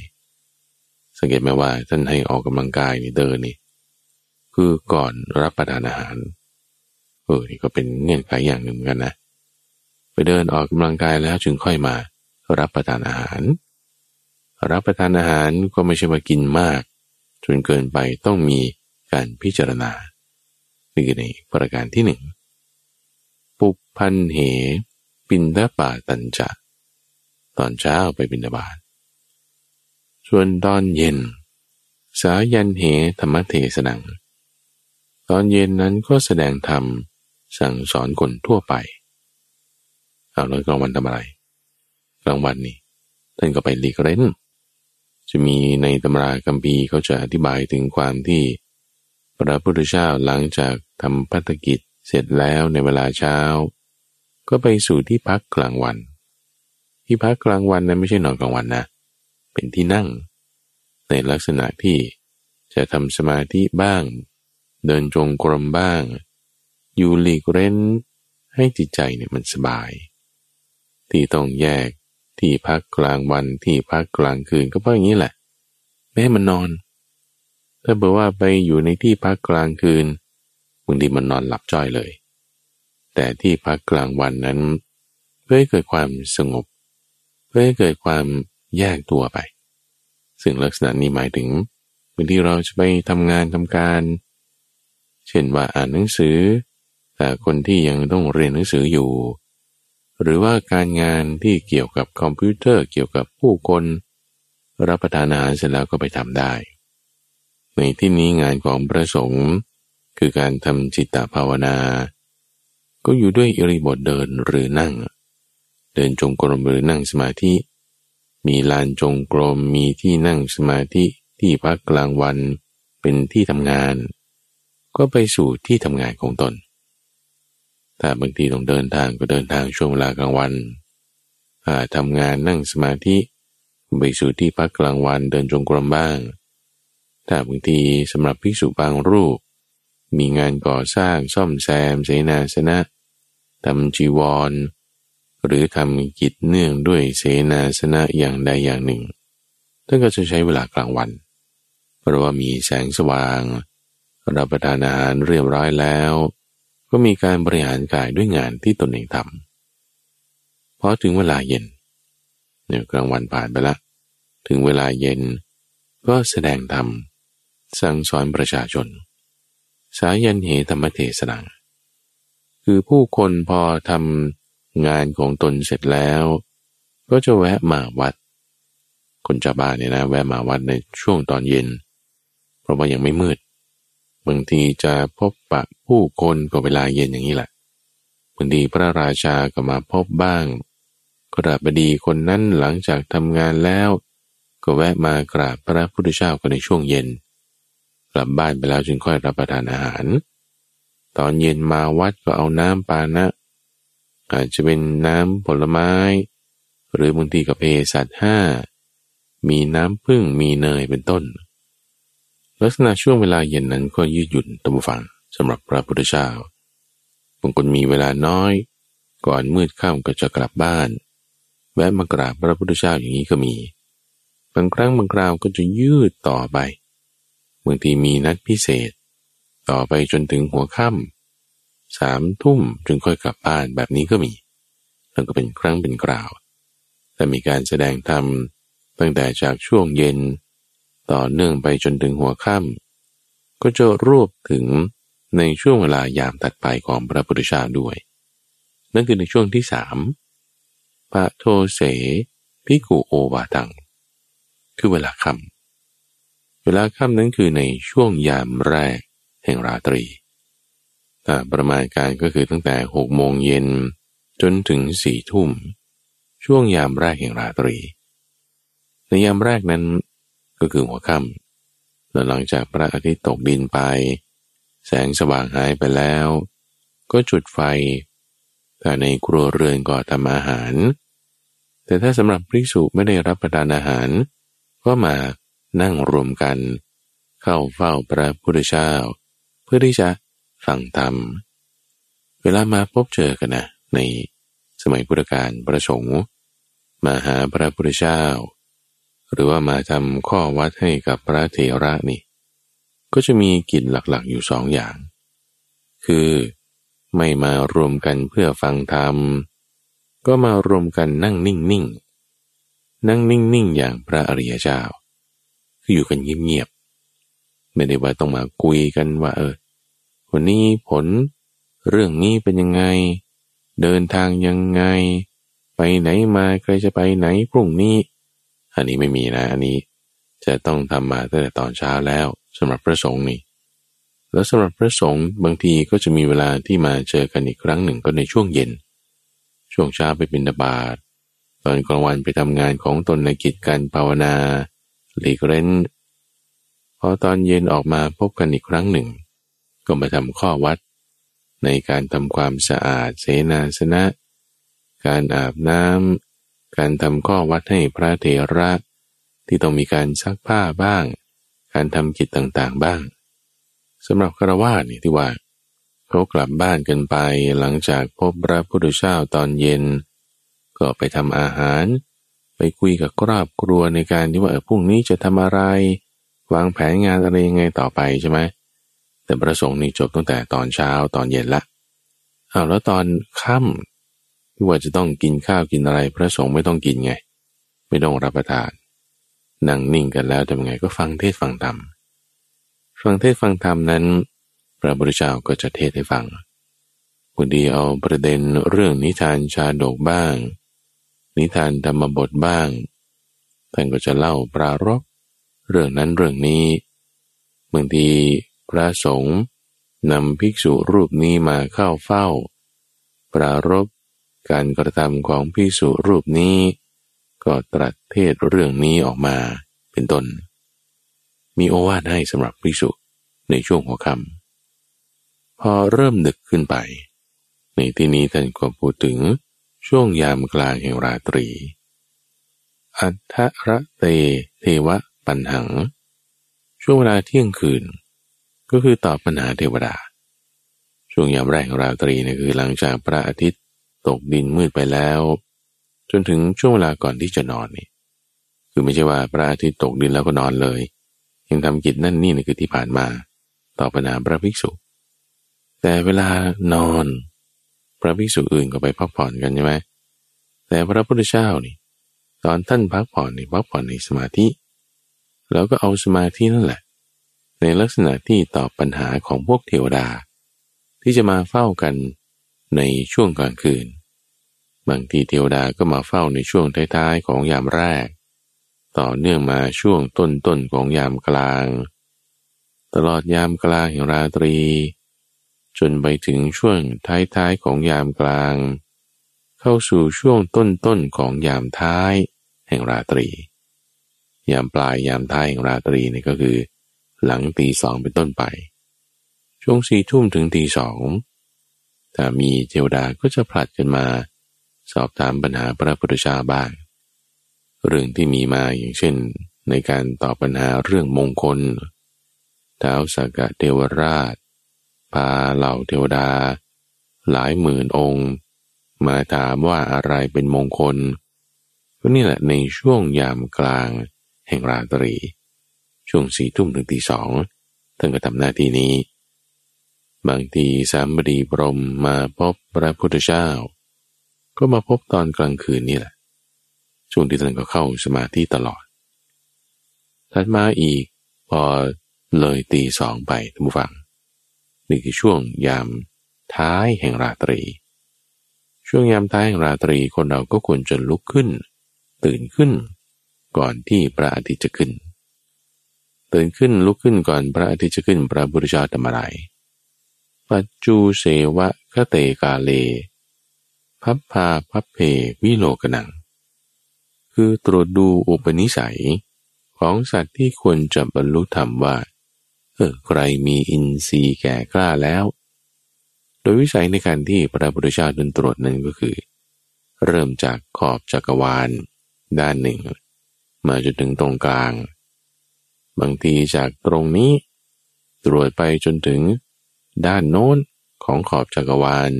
สังเกตไหมว่าท่านให้ออกกำลังกายนี่เดินนี่คือก่อนรับประทานอาหารเออนี่ก็เป็นเงื่อนไขอย่างหนึ่งกันนะ ไปเดินออกกำลังกายแล้วจึงค่อยมารับประทานอาหาร รับประทานอาหารก็ไม่ใช่ว่ากินมาก จนเกินไปต้องมีการพิจารณานี่คือในประการที่หนึ่งปุพันเห ปินดาป่าตันจะตอนเช้าไปบินดาบาตส่วนตอนเย็น สายันเหธรรมเทสนัง ตอนเย็นนั้นก็แสดงธรรมสั่งสอนคนทั่วไป เอาแล้วกลางวันทำอะไร กลางวันนี่ท่านก็ไปลีกเล่นจะมีในตำราคัมภีร์เขาจะอธิบายถึงความที่พระพุทธเจ้าหลังจากทำพัฒกิจเสร็จแล้วในเวลาเช้า ก็ไปสู่ที่พักกลางวัน ที่พักกลางวันนั้นไม่ใช่นอนกลางวันนะ เป็นที่นั่ง ในลักษณะที่จะทำสมาธิบ้าง เดินจงกรมบ้าง อยู่หลีกเร้นให้จิตใจเนี่ยมันสบาย ที่ต้องแยก ที่พักกลางวันที่พักกลางคืนก็เพราะอย่างนี้แหละ ไม่ให้มันนอน ถ้าบอกว่าไปอยู่ในที่พักกลางคืนบางทีมันนอนหลับจ้อยเลย แต่ที่พักกลางวันนั้น เพื่อให้เกิดความสงบ เพื่อให้เกิดความแยกตัวไป ซึ่งลักษณะนี้หมายถึงบางทีเราจะไปทำงานทำการ เช่นว่าอ่านหนังสือ แต่คนที่ยังต้องเรียนหนังสืออยู่ หรือว่าการงานที่เกี่ยวกับคอมพิวเตอร์เกี่ยวกับผู้คน รับประทานอาหารเสร็จแล้วก็ไปทำได้ ในที่นี้งานของพระสงฆ์คือการทำจิตตภาวนา ก็อยู่ด้วยอิริบทเดินหรือนั่ง เดินจงกรมหรือนั่งสมาธิ มีลานจงกรมมีที่นั่งสมาธิที่พักกลางวันเป็นที่ทำงาน ก็ไปสู่ที่ทำงานของตน ถ้าบางทีต้องเดินทางก็เดินทางช่วงเวลากลางวันถ้าทำงานนั่งสมาธิไปสู่ที่พักกลางวันเดินจงกรมบ้าง ถ้าบางทีสำหรับภิกษุบางรูป มีงานก่อสร้างซ่อมแซมเสนาสนะทำจีวร หรือทำกิจเนื่องด้วยเสนาสนะอย่างใดอย่างหนึ่งท่านก็จะใช้เวลากลางวัน เพราะว่ามีแสงสว่าง รับประทานอาหารเรียบร้อยแล้ว ก็มีการบริหารกายด้วยงานที่ตนเองทำพอถึงเวลาเย็นเนี่ยกลางวันผ่านไปละถึงเวลาเย็นก็แสดงธรรมสั่งสอนประชาชน สายันเหธรรมเทศนาคือผู้คนพอทำงานของตนเสร็จแล้ว ก็จะแวะมาวัด คนชาวบ้านเนี่ยนะแวะมาวัดในช่วงตอนเย็น เพราะว่ายังไม่มืด บางทีจะพบปะผู้คนก็เวลาเย็นอย่างนี้แหละบางทีพระราชาก็มาพบบ้างกราบดีคนนั้นหลังจากทำงานแล้ว ก็แวะมากราบพระพุทธเจ้ากันในช่วงเย็น กลับบ้านไปแล้วจึงค่อยรับประทานอาหาร ตอนเย็นมาวัดก็เอาน้ำปานะ อาจจะเป็นน้ำผลไม้ หรือบางทีก็เพสัตห้ามีน้ำพึ่งมีเนยเป็นต้น ลักษณะช่วงเวลาเย็นนั้นก็ยืดหยุ่นตมฟังสำหรับพระพุทธเจ้าบางคนมีเวลาน้อย ก่อนมืดค่ำก็จะกลับบ้าน แวะมากราบพระพุทธเจ้าอย่างนี้ก็มี บางครั้งบางคราวก็จะยืดต่อไปบางทีมีนัดพิเศษ ต่อไปจนถึงหัวค่ำสามทุ่มจึงค่อยกลับบ้านแบบนี้ก็มีนั่นก็เป็นครั้งเป็นคราวแต่มีการแสดงธรรมตั้งแต่จากช่วงเย็น ต่อเนื่องไปจนถึงหัวค่ำก็จะรวบถึงในช่วงเวลายามตัดไปของพระพุทธเจ้าด้วย นั่นคือในช่วงที่สามปะโทเสพิกุโอวาตัง คือเวลาค่ำเวลาค่ำนั้นคือในช่วงยามแรกแห่งราตรีแต่ประมาณการก็คือตั้งแต่หกโมงเย็นจนถึงสี่ทุ่ม ช่วงยามแรกแห่งราตรี ในยามแรกนั้น ก็คือหัวค่ำแล้วหลังจากพระอาทิตย์ตกดินไป แสงสว่างหายไปแล้ว ก็จุดไฟถ้าในครัวเรือนก็ทำอาหาร แต่ถ้าสำหรับภิกษุไม่ได้รับประทานอาหาร ก็มานั่งรวมกัน เข้าเฝ้าพระพุทธเจ้าเพื่อที่จะฟังธรรม เวลามาพบเจอกันนะในสมัยพุทธกาลประสงค์มาหาพระพุทธเจ้า หรือว่ามาทำข้อวัดให้กับพระเถระนี่ ก็จะมีกิจหลักๆอยู่สองอย่าง คือไม่มารวมกันเพื่อฟังธรรม ก็มารวมกันนั่งนิ่งนิ่งนั่งนิ่งนิ่งอย่างพระอริยเจ้า คืออยู่กันเงียบๆ ไม่ได้ว่าต้องมาคุยกันว่าเออวันนี้ผลเรื่องนี้เป็นยังไง เดินทางยังไง ไปไหนมาใครจะไปไหนพรุ่งนี้ อันนี้ไม่มีนะ อันนี้จะต้องทำมาตั้งแต่ตอนเช้าแล้วสำหรับพระสงฆ์นี่ แล้วสำหรับพระสงฆ์บางทีก็จะมีเวลาที่มาเจอกันอีกครั้งหนึ่งก็ในช่วงเย็น ช่วงเช้าไปบินบาตตอนกลางวันไปทำงานของตนในกิจการภาวนาหลีกเล้นพอตอนเย็นออกมาพบกันอีกครั้งหนึ่ง ก็มาทำข้อวัด ในการทำความสะอาดเสนาสนะ การอาบน้ำ การทำข้อวัดให้พระเทระที่ต้องมีการซักผ้าบ้าง การทำกิจต่างๆบ้างสำหรับคารวะนี่ที่ว่าเขากลับบ้านกันไปหลังจากพบพระพุทธเจ้าตอนเย็น ก็ไปทำอาหาร ไปคุยกับครอบครัวในการที่ว่าเออพรุ่งนี้จะทำอะไร วางแผนงานอะไรยังไงต่อไปใช่ไหมแต่ประสงค์นี้จบตั้งแต่ตอนเช้าตอนเย็นละเอาแล้วตอนค่ำ ที่ว่าจะต้องกินข้าวกินอะไร พระสงฆ์ไม่ต้องกินไง ไม่ต้องรับประทาน นั่งนิ่งกันแล้วทำไงก็ฟังเทศฟังธรรมฟังเทศฟังธรรมนั้น พระพุทธเจ้าก็จะเทศให้ฟังบางทีเอาประเด็นเรื่องนิทานชาดกบ้าง นิทานธรรมบทบ้างท่านก็จะเล่าปรารบเรื่องนั้นเรื่องนี้บางทีพระสงฆ์นำภิกษุรูปนี้มาเข้าเฝ้า ปรารบ การกระทำของภิกษุรูปนี้ ก็ตรัสเทศเรื่องนี้ออกมาเป็นต้น มีโอวาทให้สำหรับภิกษุในช่วงหัวค่ำพอเริ่มดึกขึ้นไป ในที่นี้ท่านก็พูดถึงช่วงยามกลางแห่งราตรี อัทระเตเทวะปัญหัง ช่วงเวลาเที่ยงคืน ก็คือตอบปัญหาเทวดา ช่วงยามแรกของราตรีนี่คือหลังจากพระอาทิตย์ ตกดินมืดไปแล้ว จนถึงช่วงเวลาก่อนที่จะนอนนี่ คือไม่ใช่ว่าพระอาทิตย์ตกดินแล้วก็นอนเลย ยังทำกิจนั่นนี่นี่คือที่ผ่านมาต่อปัญหาพระภิกษุ แต่เวลานอน พระภิกษุอื่นก็ไปพักผ่อนกันใช่ไหมแต่พระพุทธเจ้านี่ ตอนท่านพักผ่อนนี่พักผ่อนในสมาธิ แล้วก็เอาสมาธินั่นแหละ ในลักษณะที่ตอบปัญหาของพวกเทวดา ที่จะมาเฝ้ากัน ในช่วงกลางคืน บางทีเทวดาก็มาเฝ้าในช่วงท้ายๆของยามแรก ต่อเนื่องมาช่วงต้นๆของยามกลาง ตลอดยามกลางแห่งราตรี จนไปถึงช่วงท้ายๆของยามกลาง เข้าสู่ช่วงต้นๆของยามท้ายแห่งราตรี ยามปลายยามท้ายแห่งราตรีนี่ก็คือ หลังตีสองเป็นต้นไป ช่วงสี่ทุ่มถึงตีสอง ถ้ามีเทวดาก็จะผลัดกันมา สอบถามปัญหาพระพุทธเจ้าบ้าง เรื่องที่มีมาอย่างเช่น ในการตอบปัญหาเรื่องมงคลท้าวสักกะเทวราช พาเหล่าเทวดา หลายหมื่นองค์ มาถามว่าอะไรเป็นมงคลก็นี่แหละในช่วงยามกลางแห่งราตรี ช่วงสี่ทุ่มถึงตีสองท่านก็ทำหน้าที่นี้ บางทีสามบดีพรมมาพบพระพุทธเจ้า ก็มาพบตอนกลางคืนนี่แหละ ช่วงที่ท่านก็เข้าสมาธิตลอด ถัดมาอีกพอเลยตีสองไปท่านผู้ฟัง นี่คือช่วงยามท้ายแห่งราตรี ช่วงยามท้ายแห่งราตรีคนเราก็ควรจะลุกขึ้น ตื่นขึ้น ก่อนที่พระอาทิตย์จะขึ้น ตื่นขึ้นลุกขึ้นก่อนพระอาทิตย์จะขึ้นพระพุทธเจ้าทำอะไร ปัจจูเสวะคเตกาเล พับพาพับเพวิโลกนัง คือตรวจดูอุปนิสัยของสัตว์ที่ควรจะบรรลุธรรมว่า เออใครมีอินทรีย์แก่กล้าแล้ว โดยวิสัยในการที่พระพุทธเจ้าดินตรวจนั้นก็คือ เริ่มจากขอบจักรวาล ด้านหนึ่ง มาจนถึงตรงกลาง บางทีจากตรงนี้ ตรวจไปจนถึง ด้านโน้นของขอบจักรวาล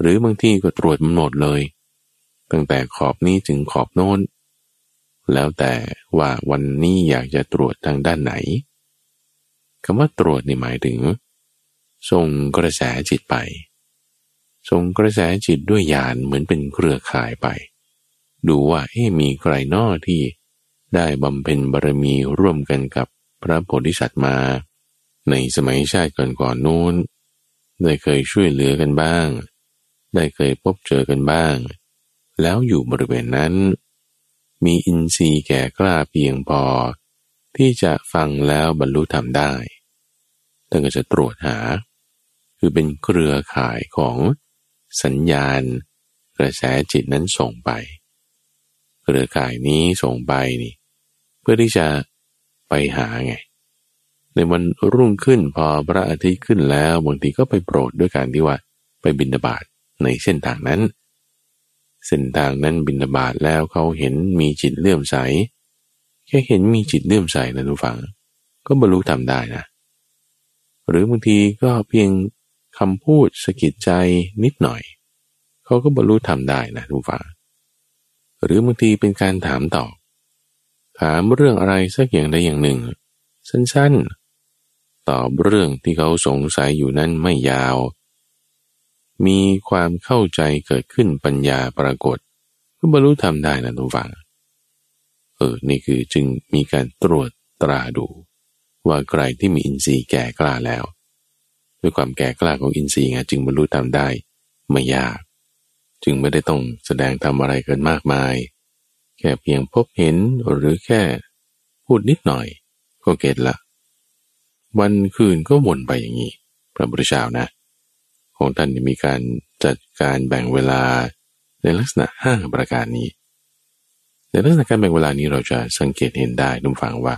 หรือบางที่ก็ตรวจหมดเลย ตั้งแต่ขอบนี้ถึงขอบโน้น แล้วแต่ว่าวันนี้อยากจะตรวจทางด้านไหนคำว่าตรวจนี่หมายถึง ส่งกระแสจิตไป ส่งกระแสจิตด้วยญาณเหมือนเป็นเครือข่ายไป ดูว่าเอ๊มีใครนอที่ได้บำเพ็ญบารมีร่วมกันกับพระโพธิสัตว์มา ในสมัยชาติก่อนๆนู้น ได้เคยช่วยเหลือกันบ้าง ได้เคยพบเจอกันบ้าง แล้วอยู่บริเวณนั้น มีอินทรีย์แก่กล้าเพียงพอ ที่จะฟังแล้วบรรลุธรรมได้ท่านก็จะตรวจหา คือเป็นเครือข่ายของสัญญาณ กระแสจิตนั้นส่งไป เครือข่ายนี้ส่งไปนี่ เพื่อที่จะไปหาไง ในวันรุ่งขึ้นพอพระอาทิตย์ขึ้นแล้วบางทีก็ไปโปรดด้วยการที่ว่าไปบินดาบาตในเส้นทางนั้น เส้นทางนั้นบินดาบาตแล้วเขาเห็นมีจิตเลื่อมใส แค่เห็นมีจิตเลื่อมใสนะทุกฝัง ก็บรรลุทำได้นะ หรือบางทีก็เพียงคำพูดสะกิดใจนิดหน่อย เขาก็บรรลุทำได้นะทุกฝัง หรือบางทีเป็นการถามตอบถามเรื่องอะไรสักอย่างใดอย่างหนึ่ง สั้นๆ ตอบเรื่องที่เขาสงสัยอยู่นั้นไม่ยาว มีความเข้าใจเกิดขึ้นปัญญาปรากฏ ก็บรรลุธรรมได้นะทุกฝังเออ นี่คือจึงมีการตรวจตราดู ว่าใครที่มีอินทรีย์แก่กล้าแล้ว ด้วยความแก่กล้าของอินทรีย์ไงจึงบรรลุตามได้ไม่ยาก จึงไม่ได้ต้องแสดงทำอะไรเกินมากมาย แค่เพียงพบเห็นหรือแค่พูดนิดหน่อยก็เก็ตละ วันคืนก็วนไปอย่างนี้ พระบุตรเจ้านะ ของท่านมีการจัดการแบ่งเวลาในลักษณะห้าประการนี้ ในลักษณะการแบ่งเวลานี้เราจะสังเกตเห็นได้นุ่มฟังว่า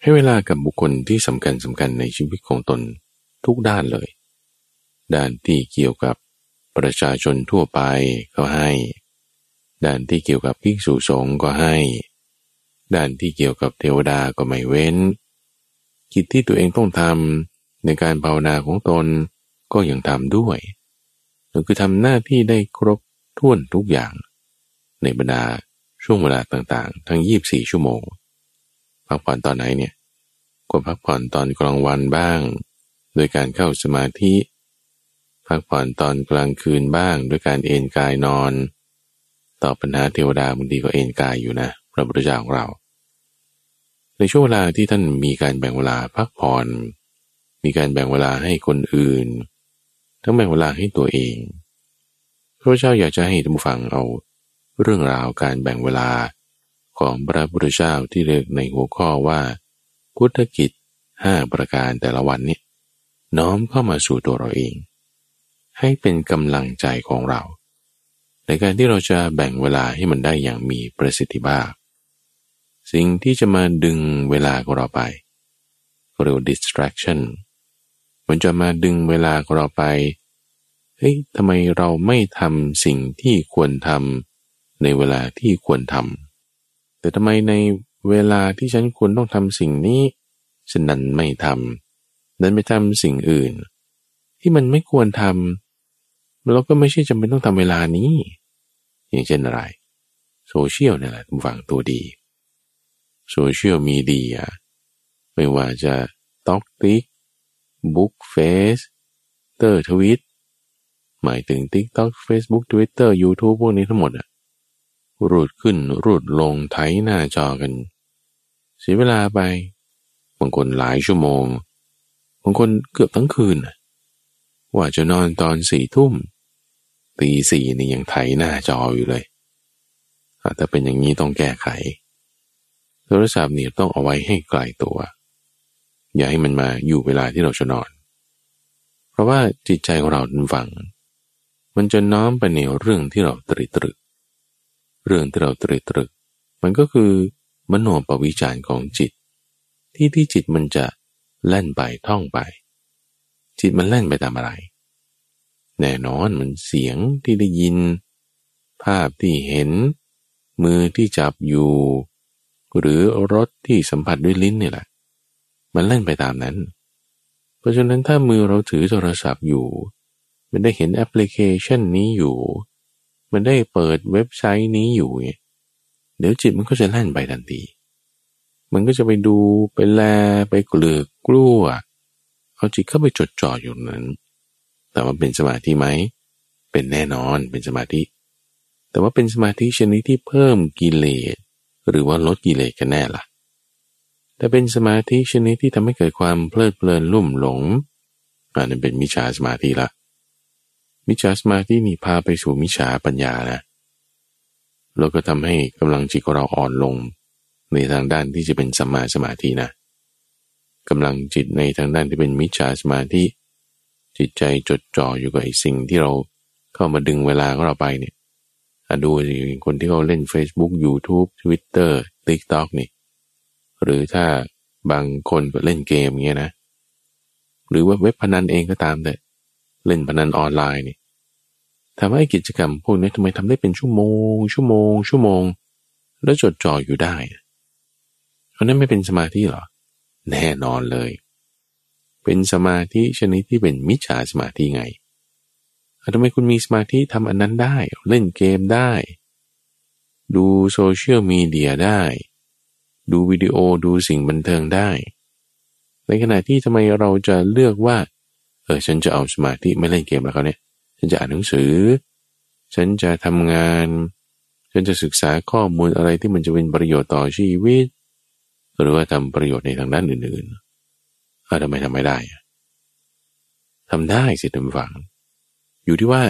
ให้เวลากับบุคคลที่สำคัญสำคัญในชีวิตของตนทุกด้านเลย ด้านที่เกี่ยวกับประชาชนทั่วไปก็ให้ ด้านที่เกี่ยวกับภิกษุสงฆ์ก็ให้ ด้านที่เกี่ยวกับเทวดาก็ไม่เว้น กิจที่ตัวเองต้องทำในการภาวนาของตนก็ยังทำด้วยนั่นคือทำหน้าที่ได้ครบถ้วนทุกอย่าง ในบรรดาช่วงเวลาต่างๆ ทั้ง 24 ชั่วโมง พักผ่อนตอนไหนเนี่ยก็พักผ่อนตอนกลางวันบ้าง โดยการเข้าสมาธิ พักผ่อนตอนกลางคืนบ้าง ด้วยการเอนกายนอน ต่อปัญหาเทวดาบางทีก็เอนกายอยู่นะ พระพุทธเจ้าของเรา ในช่วงเวลาที่ท่านมีการแบ่งเวลาพักผ่อน มีการแบ่งเวลาให้คนอื่น ทั้งแบ่งเวลาให้ตัวเอง พระเจ้าอยากจะให้ท่านผู้ฟังเอา เรื่องราวการแบ่งเวลาของพระพุทธเจ้าที่เรียกในหัวข้อว่า พุทธกิจห้าประการแต่ละวันนี้น้อมเข้ามาสู่ตัวเราเอง ให้เป็นกำลังใจของเรา ในการที่เราจะแบ่งเวลาให้มันได้อย่างมีประสิทธิภาพ สิ่งที่จะมาดึงเวลาของเราไปเรียก distraction มันจะมาดึงเวลาของเราไป เฮ้ยทำไมเราไม่ทำสิ่งที่ควรทำในเวลาที่ควรทำ แต่ทำไมในเวลาที่ฉันควรต้องทำสิ่งนี้ ฉันนั้นไม่ทำนั้นไปทำสิ่งอื่น ที่มันไม่ควรทำเราก็ไม่ใช่จำเป็นต้องทำเวลานี้ อย่างเช่นอะไร โซเชียลนี่แหละฝั่งตัวดี โซเชียลมีเดียไม่ว่าจะต็อกติ๊กบุ๊กเฟสเตอร์ทวิตหมายถึง TikTok Facebook Twitter YouTube พวกนี้ทั้งหมดอะรูดขึ้นรูดลงไถหน้าจอกัน เสียเวลาไป บางคนหลายชั่วโมง บางคนเกือบทั้งคืน ว่าจะนอนตอนสี่ทุ่ม ตีสี่นี่ยังไถหน้าจออยู่เลย ถ้าเป็นอย่างนี้ต้องแก้ไข โทรศัพท์เนี่ยต้องเอาไว้ให้ไกลตัว อย่าให้มันมาอยู่เวลาที่เราจะนอน เพราะว่าจิตใจของเราฝัง มันจะน้อมไปในเรื่องที่เราตรีตรึก เรื่องที่เราตรีตรึก มันก็คือมโนปวิจารของจิต ที่ที่จิตมันจะแล่นไปท่องไป จิตมันแล่นไปตามอะไร แน่นอนมันเสียงที่ได้ยิน ภาพที่เห็น มือที่จับอยู่ หรือรสที่สัมผัสด้วยลิ้นนี่แหละ มันเล่นไปตามนั้น เพราะฉะนั้นถ้ามือเราถือโทรศัพท์อยู่ มันได้เห็นแอปพลิเคชันนี้อยู่ มันได้เปิดเว็บไซต์นี้อยู่ เดี๋ยวจิตมันก็จะแล่นไปทันที มันก็จะไปดูไปแลไปกลือกกลัวเอาจิตเข้าไปจดจ่ออยู่นั้น แต่ว่าเป็นสมาธิไหม เป็นแน่นอนเป็นสมาธิ แต่ว่าเป็นสมาธิชนิดที่เพิ่มกิเลส หรือว่าลดกิเลสกันแน่ละ่ะ แต่เป็นสมาธิชนิดที่ทำให้เกิดความเพลิดเพลินลุ่มหลงอันนั้นเป็นมิจฉาสมาธิละมิจฉาสมาธินี่พาไปสู่มิจฉาปัญญานะแล้วก็ทำให้กำลังจิตของเราอ่อนลง ในทางด้านที่จะเป็นสัมมาสมาธินะกำลังจิตในทางด้านที่เป็นมิจฉาสมาธิจิตใจจดจ่ออยู่กับไอ้สิ่งที่เราเข้ามาดึงเวลาของเราไปเนี่ย ดูสิคนที่เขาเล่น Facebook YouTube Twitter TikTok นี่ หรือถ้าบางคนก็เล่นเกมเงี้ยนะ หรือว่าเว็บพนันเองก็ตามแต่เล่นพนันออนไลน์นี่ถามว่ากิจกรรมพวกนี้ทำไมทำได้เป็นชั่วโมง ชั่วโมง ชั่วโมง แล้วจดจ่ออยู่ได้เพราะนั้นไม่เป็นสมาธิหรอ แน่นอนเลย เป็นสมาธิชนิดที่เป็นมิจฉาสมาธิไง ทำไมคุณมีสมาธิทำอันนั้นได้ เล่นเกมได้ ดูโซเชียลมีเดียได้ ดูวิดีโอดูสิ่งบันเทิงได้ ในขณะที่ทำไมเราจะเลือกว่า เออฉันจะเอาสมาธิไม่เล่นเกมแล้วเขาเนี่ย ฉันจะอ่านหนังสือ ฉันจะทำงาน ฉันจะศึกษาข้อมูลอะไรที่มันจะเป็นประโยชน์ต่อชีวิต หรือว่าทำประโยชน์ในทางด้านอื่นๆอาทำไมทำไม่ได้ทำได้สิท่านฟัง อยู่ที่ว่า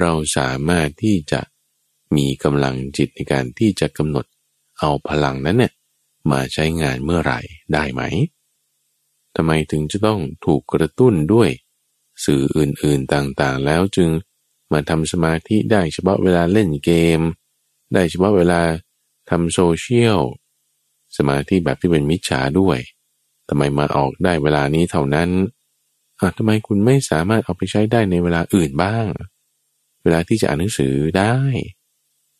เราสามารถที่จะมีกำลังจิตในการที่จะกำหนดเอาพลังนั้นเนี่ยมาใช้งานเมื่อไหร่ได้ไหมทำไมถึงจะต้องถูกกระตุ้นด้วย สื่ออื่นๆต่างๆ แล้วจึงมาทำสมาธิได้เฉพาะเวลาเล่นเกม ได้เฉพาะเวลาทำโซเชียลสมาธิแบบที่เป็นมิจฉาด้วยทำไมมาออกได้เวลานี้เท่านั้น ทำไมคุณไม่สามารถเอาไปใช้ได้ในเวลาอื่นบ้าง เวลาที่จะอ่านหนังสือได้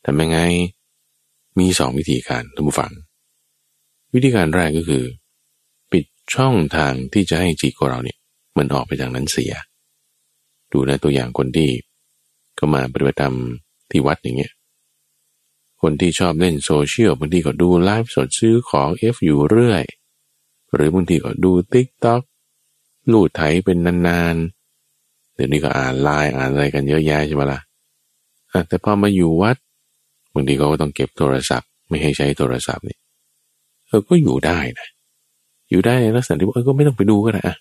ทำยังไง มีสองวิธีการท่านผู้ฟัง วิธีการแรกก็คือ ปิดช่องทางที่จะให้จิตของเราเนี่ย มันออกไปจากนั้นเสีย ดูนะตัวอย่างคนที่ก็มาปฏิบัติธรรมที่วัดอย่างเงี้ยคนที่ชอบเล่นโซเชียลบางทีก็ดูไลฟ์สดซื้อของเอฟอยู่เรื่อย หรือบางทีก็ดูติ๊กต็อก ลูดไถเป็นนานๆ เดี๋ยวนี้ก็อ่านไลน์อ่านอะไรกันเยอะแยะใช่ไหมละ่ะแต่พอมาอยู่วัดบางทีเขาก็ต้องเก็บโทรศัพท์ ไม่ให้ใช้โทรศัพท์นี่เออก็อยู่ได้นะอยู่ได้ในลักษณะที่ว่าก็ไม่ต้องไปดูก็ได้อะ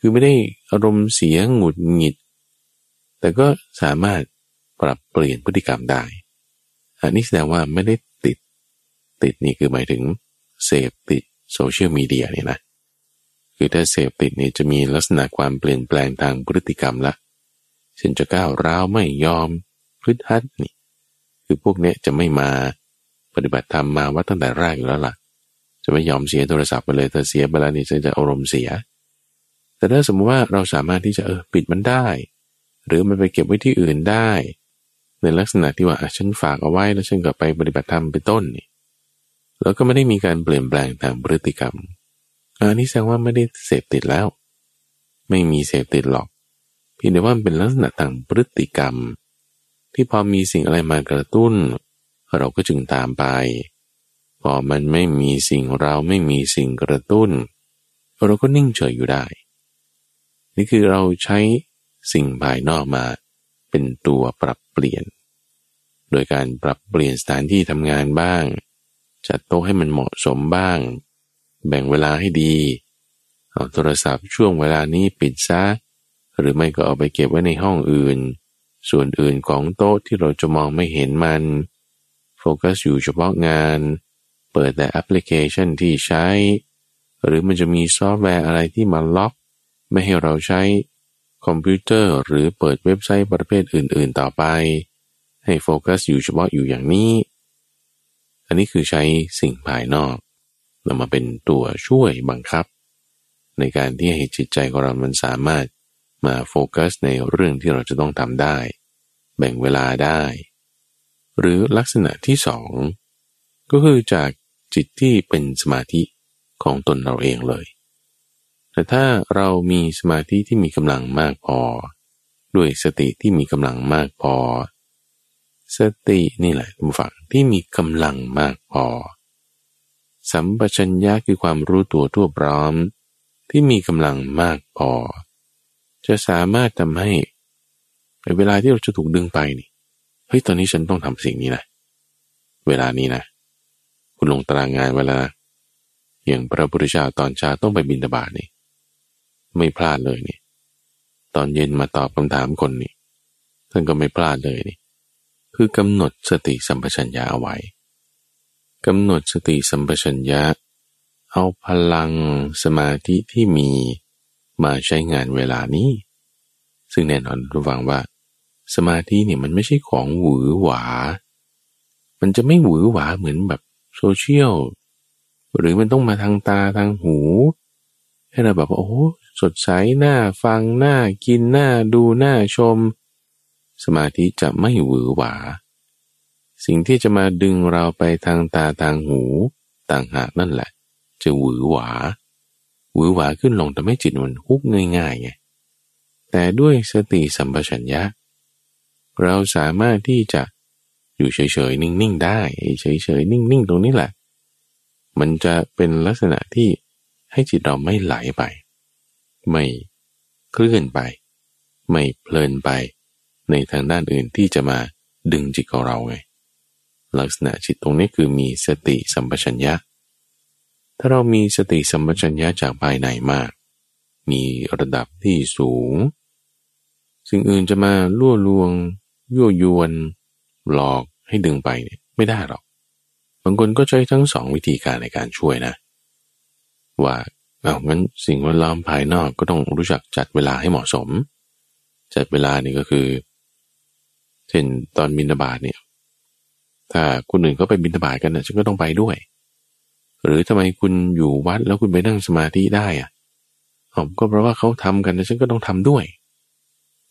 คือไม่ได้อารมณ์เสียงหงุดหงิด แต่ก็สามารถปรับเปลี่ยนพฤติกรรมได้ อันนี้แสดงว่าไม่ได้ติด ติดนี่คือหมายถึงเสพติดโซเชียลมีเดียเนี่ยนะ คือถ้าเสพติดนี่จะมีลักษณะความเปลี่ยนแปลงทางพฤติกรรมละเช่นจะก้าวร้าวไม่ยอมพฤติฮัตนี่ คือพวกเนี้ยจะไม่มาปฏิบัติธรรมมาว่าตั้งแต่แรกอยู่แล้วล่ะ จะไม่ยอมเสียโทรศัพท์ไปเลยถ้าเสียไปแล้วนี่จะจะอารมณ์เสีย แต่ถ้าสมมติว่าเราสามารถที่จะเออปิดมันได้ หรือมันไปเก็บไว้ที่อื่นได้ ในลักษณะที่ว่าฉันฝากเอาไว้แล้วฉันก็ไปปฏิบัติธรรมไปต้นนี่แล้วก็ไม่ได้มีการเปลี่ยนแปลงทางพฤติกรรม อันนี้แสดงว่าไม่ได้เสพติดแล้ว ไม่มีเสพติดหรอกเพียงแต่ว่ามันเป็นลักษณะทางพฤติกรรม ที่พอมีสิ่งอะไรมากระตุ้น เราก็จึงตามไป พอมันไม่มีสิ่งเราไม่มีสิ่งกระตุ้น เราก็นิ่งเฉยอยู่ได้ นี่คือเราใช้สิ่งภายนอกมาเป็นตัวปรับเปลี่ยน โดยการปรับเปลี่ยนสถานที่ทำงานบ้าง จัดโต๊ะให้มันเหมาะสมบ้าง แบ่งเวลาให้ดี เอาโทรศัพท์ช่วงเวลานี้ปิดซะ หรือไม่ก็เอาไปเก็บไว้ในห้องอื่น ส่วนอื่นของโต๊ะที่เราจะมองไม่เห็นมัน โฟกัสอยู่เฉพาะงาน เปิดแต่แอปพลิเคชันที่ใช้ หรือมันจะมีซอฟต์แวร์อะไรที่มาล็อก ไม่ให้เราใช้คอมพิวเตอร์หรือเปิดเว็บไซต์ประเภทอื่น ๆ ต่อไป ให้โฟกัสอยู่เฉพาะอยู่อย่างนี้ อันนี้คือใช้สิ่งภายนอก เรามาเป็นตัวช่วยบังคับ ในการที่ให้จิตใจของเรามันสามารถมาโฟกัสในเรื่องที่เราจะต้องทำได้ แบ่งเวลาได้ หรือลักษณะที่สองก็คือจากจิตที่เป็นสมาธิของตนเราเองเลย แต่ถ้าเรามีสมาธิที่มีกำลังมากพอ ด้วยสติที่มีกำลังมากพอ สตินี่แหละทุกฝังที่มีกำลังมากพอ สัมปชัญญะคือความรู้ตัวทั่วพร้อม ที่มีกำลังมากพอ จะสามารถทำให้เวลาที่เราจะถูกดึงไปนี่เฮ้ยตอนนี้ฉันต้องทำสิ่งนี้นะ เวลานี้นะ คุณลงตารางงานเวลา อย่างพระพุทธเจ้าตอนเช้าต้องไปบินตบาทนี่ ไม่พลาดเลยนี่ ตอนเย็นมาตอบคำถามคนนี่ท่านก็ไม่พลาดเลยนี่ คือกำหนดสติสัมปชัญญะเอาไว้ กำหนดสติสัมปชัญญะ เอาพลังสมาธิที่มีมาใช้งานเวลานี้ ซึ่งแน่นอนรู้ฟังว่า สมาธิเนี่ยมันไม่ใช่ของหวือหวา มันจะไม่หวือหวาเหมือนแบบโซเชียลหรือมันต้องมาทางตาทางหู ให้เราแบบว่าโอ้สดใสหน้าฟังหน้ากินหน้าดูหน้าชม สมาธิจะไม่หวือหวา สิ่งที่จะมาดึงเราไปทางตาทางหูต่างหากนั่นแหละ จะหวือหวาหวือหวาขึ้นลงทำให้จิตมันฮุกง่ายๆไงแต่ด้วยสติสัมปชัญญะ เราสามารถที่จะอยู่เฉยๆนิ่งๆได้เฉยๆนิ่งๆ ตรงนี้แหละ มันจะเป็นลักษณะที่ให้จิตเราไม่ไหลไป ไม่เคลื่อนไป ไม่เพลินไป ในทางด้านอื่นที่จะมาดึงจิตของเราไง ลักษณะจิตตรงนี้คือมีสติสัมปชัญญะ ถ้าเรามีสติสัมปชัญญะจากภายในมาก มีระดับที่สูง สิ่งอื่นจะมาล่วลวง ยั่วยวน หลอกให้ดึงไปเนี่ยไม่ได้หรอก บางคนก็ใช้ทั้งสองวิธีการในการช่วยนะ ว่าเอางั้นสิ่งแวดล้อมภายนอกก็ต้องรู้จักจัดเวลาให้เหมาะสม จัดเวลานี่ก็คือ เช่นตอนบินบาตเนี่ย ถ้าคนอื่นเขาไปบินบาตกันนะฉันก็ต้องไปด้วย หรือทำไมคุณอยู่วัดแล้วคุณไปนั่งสมาธิได้อะผมก็เพราะว่าเขาทำกันนะฉันก็ต้องทำด้วย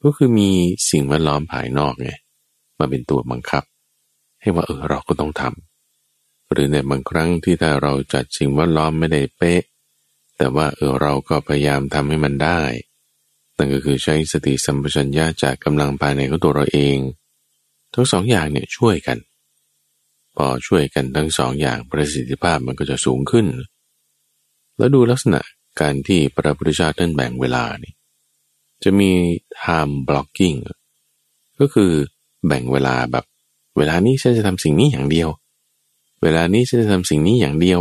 ก็คือมีสิ่งแวดล้อมภายนอกไงมาเป็นตัวบังคับ ให้ว่าเออเราก็ต้องทำหรือในบางครั้งที่ถ้าเราจัดสิ่งแวดล้อมไม่ได้เป๊ะ แต่ว่าเออเราก็พยายามทำให้มันได้นั่นก็คือใช้สติสัมปชัญญะจากกำลังภายในของตัวเราเอง ทั้งสองอย่างเนี่ยช่วยกัน พอช่วยกันทั้งสองอย่างประสิทธิภาพมันก็จะสูงขึ้น แล้วดูลักษณะการที่พระพุทธเจ้าท่านแบ่งเวลานี่จะมี time blocking ก็คือแบ่งเวลาแบบ เวลานี้ฉันจะทำสิ่งนี้อย่างเดียว เวลานี้ฉันจะทำสิ่งนี้อย่างเดียว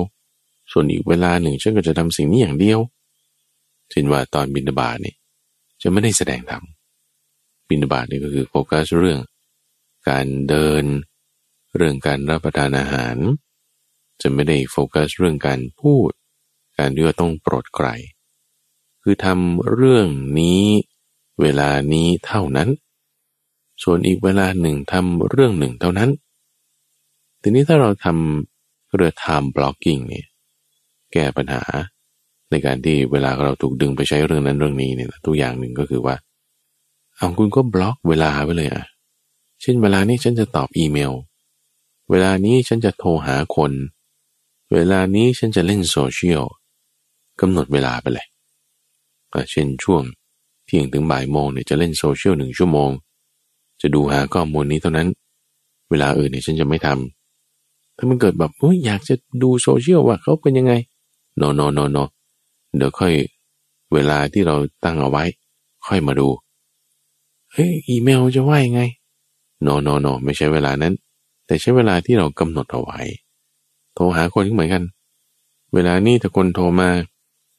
ส่วนอีกเวลาหนึ่งฉันก็จะทำสิ่งนี้อย่างเดียวเช่นว่าตอนบินบาตเนี่จะไม่ได้แสดงธรรมบินบาตนี่ก็คือโฟกัสเรื่อง การเดิน เรื่องการรับประทานอาหาร จะไม่ได้โฟกัสเรื่องการพูด การที่ว่าต้องโปรดใคร คือทำเรื่องนี้เวลานี้เท่านั้น ส่วนอีกเวลาหนึ่งทำเรื่องหนึ่งเท่านั้น ทีนี้ถ้าเราทำเรือ time blocking เนี่ยแก้ปัญหาในการที่เวลาเราถูกดึงไปใช้เรื่องนั้นเรื่องนี้เนี่ยตัวอย่างหนึ่งก็คือว่าเอาคุณก็บล็อกเวลาไว้เลยอะ เช่นเวลานี้ฉันจะตอบอีเมล เวลานี้ฉันจะโทรหาคน เวลานี้ฉันจะเล่นโซเชียลกำหนดเวลาไปเลย เช่นช่วงเที่ยงถึงบ่ายโมงเนี่ยจะเล่นโซเชียลหนึ่งชั่วโมง จะดูหาข้อมูลนี้เท่านั้น เวลาอื่นเนี่ยฉันจะไม่ทำ ถ้ามันเกิดแบบอยากจะดูโซเชียลว่าเขาเป็นยังไงโนโนโนโนเดี๋ยวค่อยเวลาที่เราตั้งเอาไว้ ค่อยมาดู เฮ้ยอีเมลจะว่ายังไงโนโนโนไม่ใช่เวลานั้น แต่ใช้เวลาที่เรากำหนดเอาไว้ โทรหาคนก็เหมือนกัน เวลานี้ถ้าคนโทรมา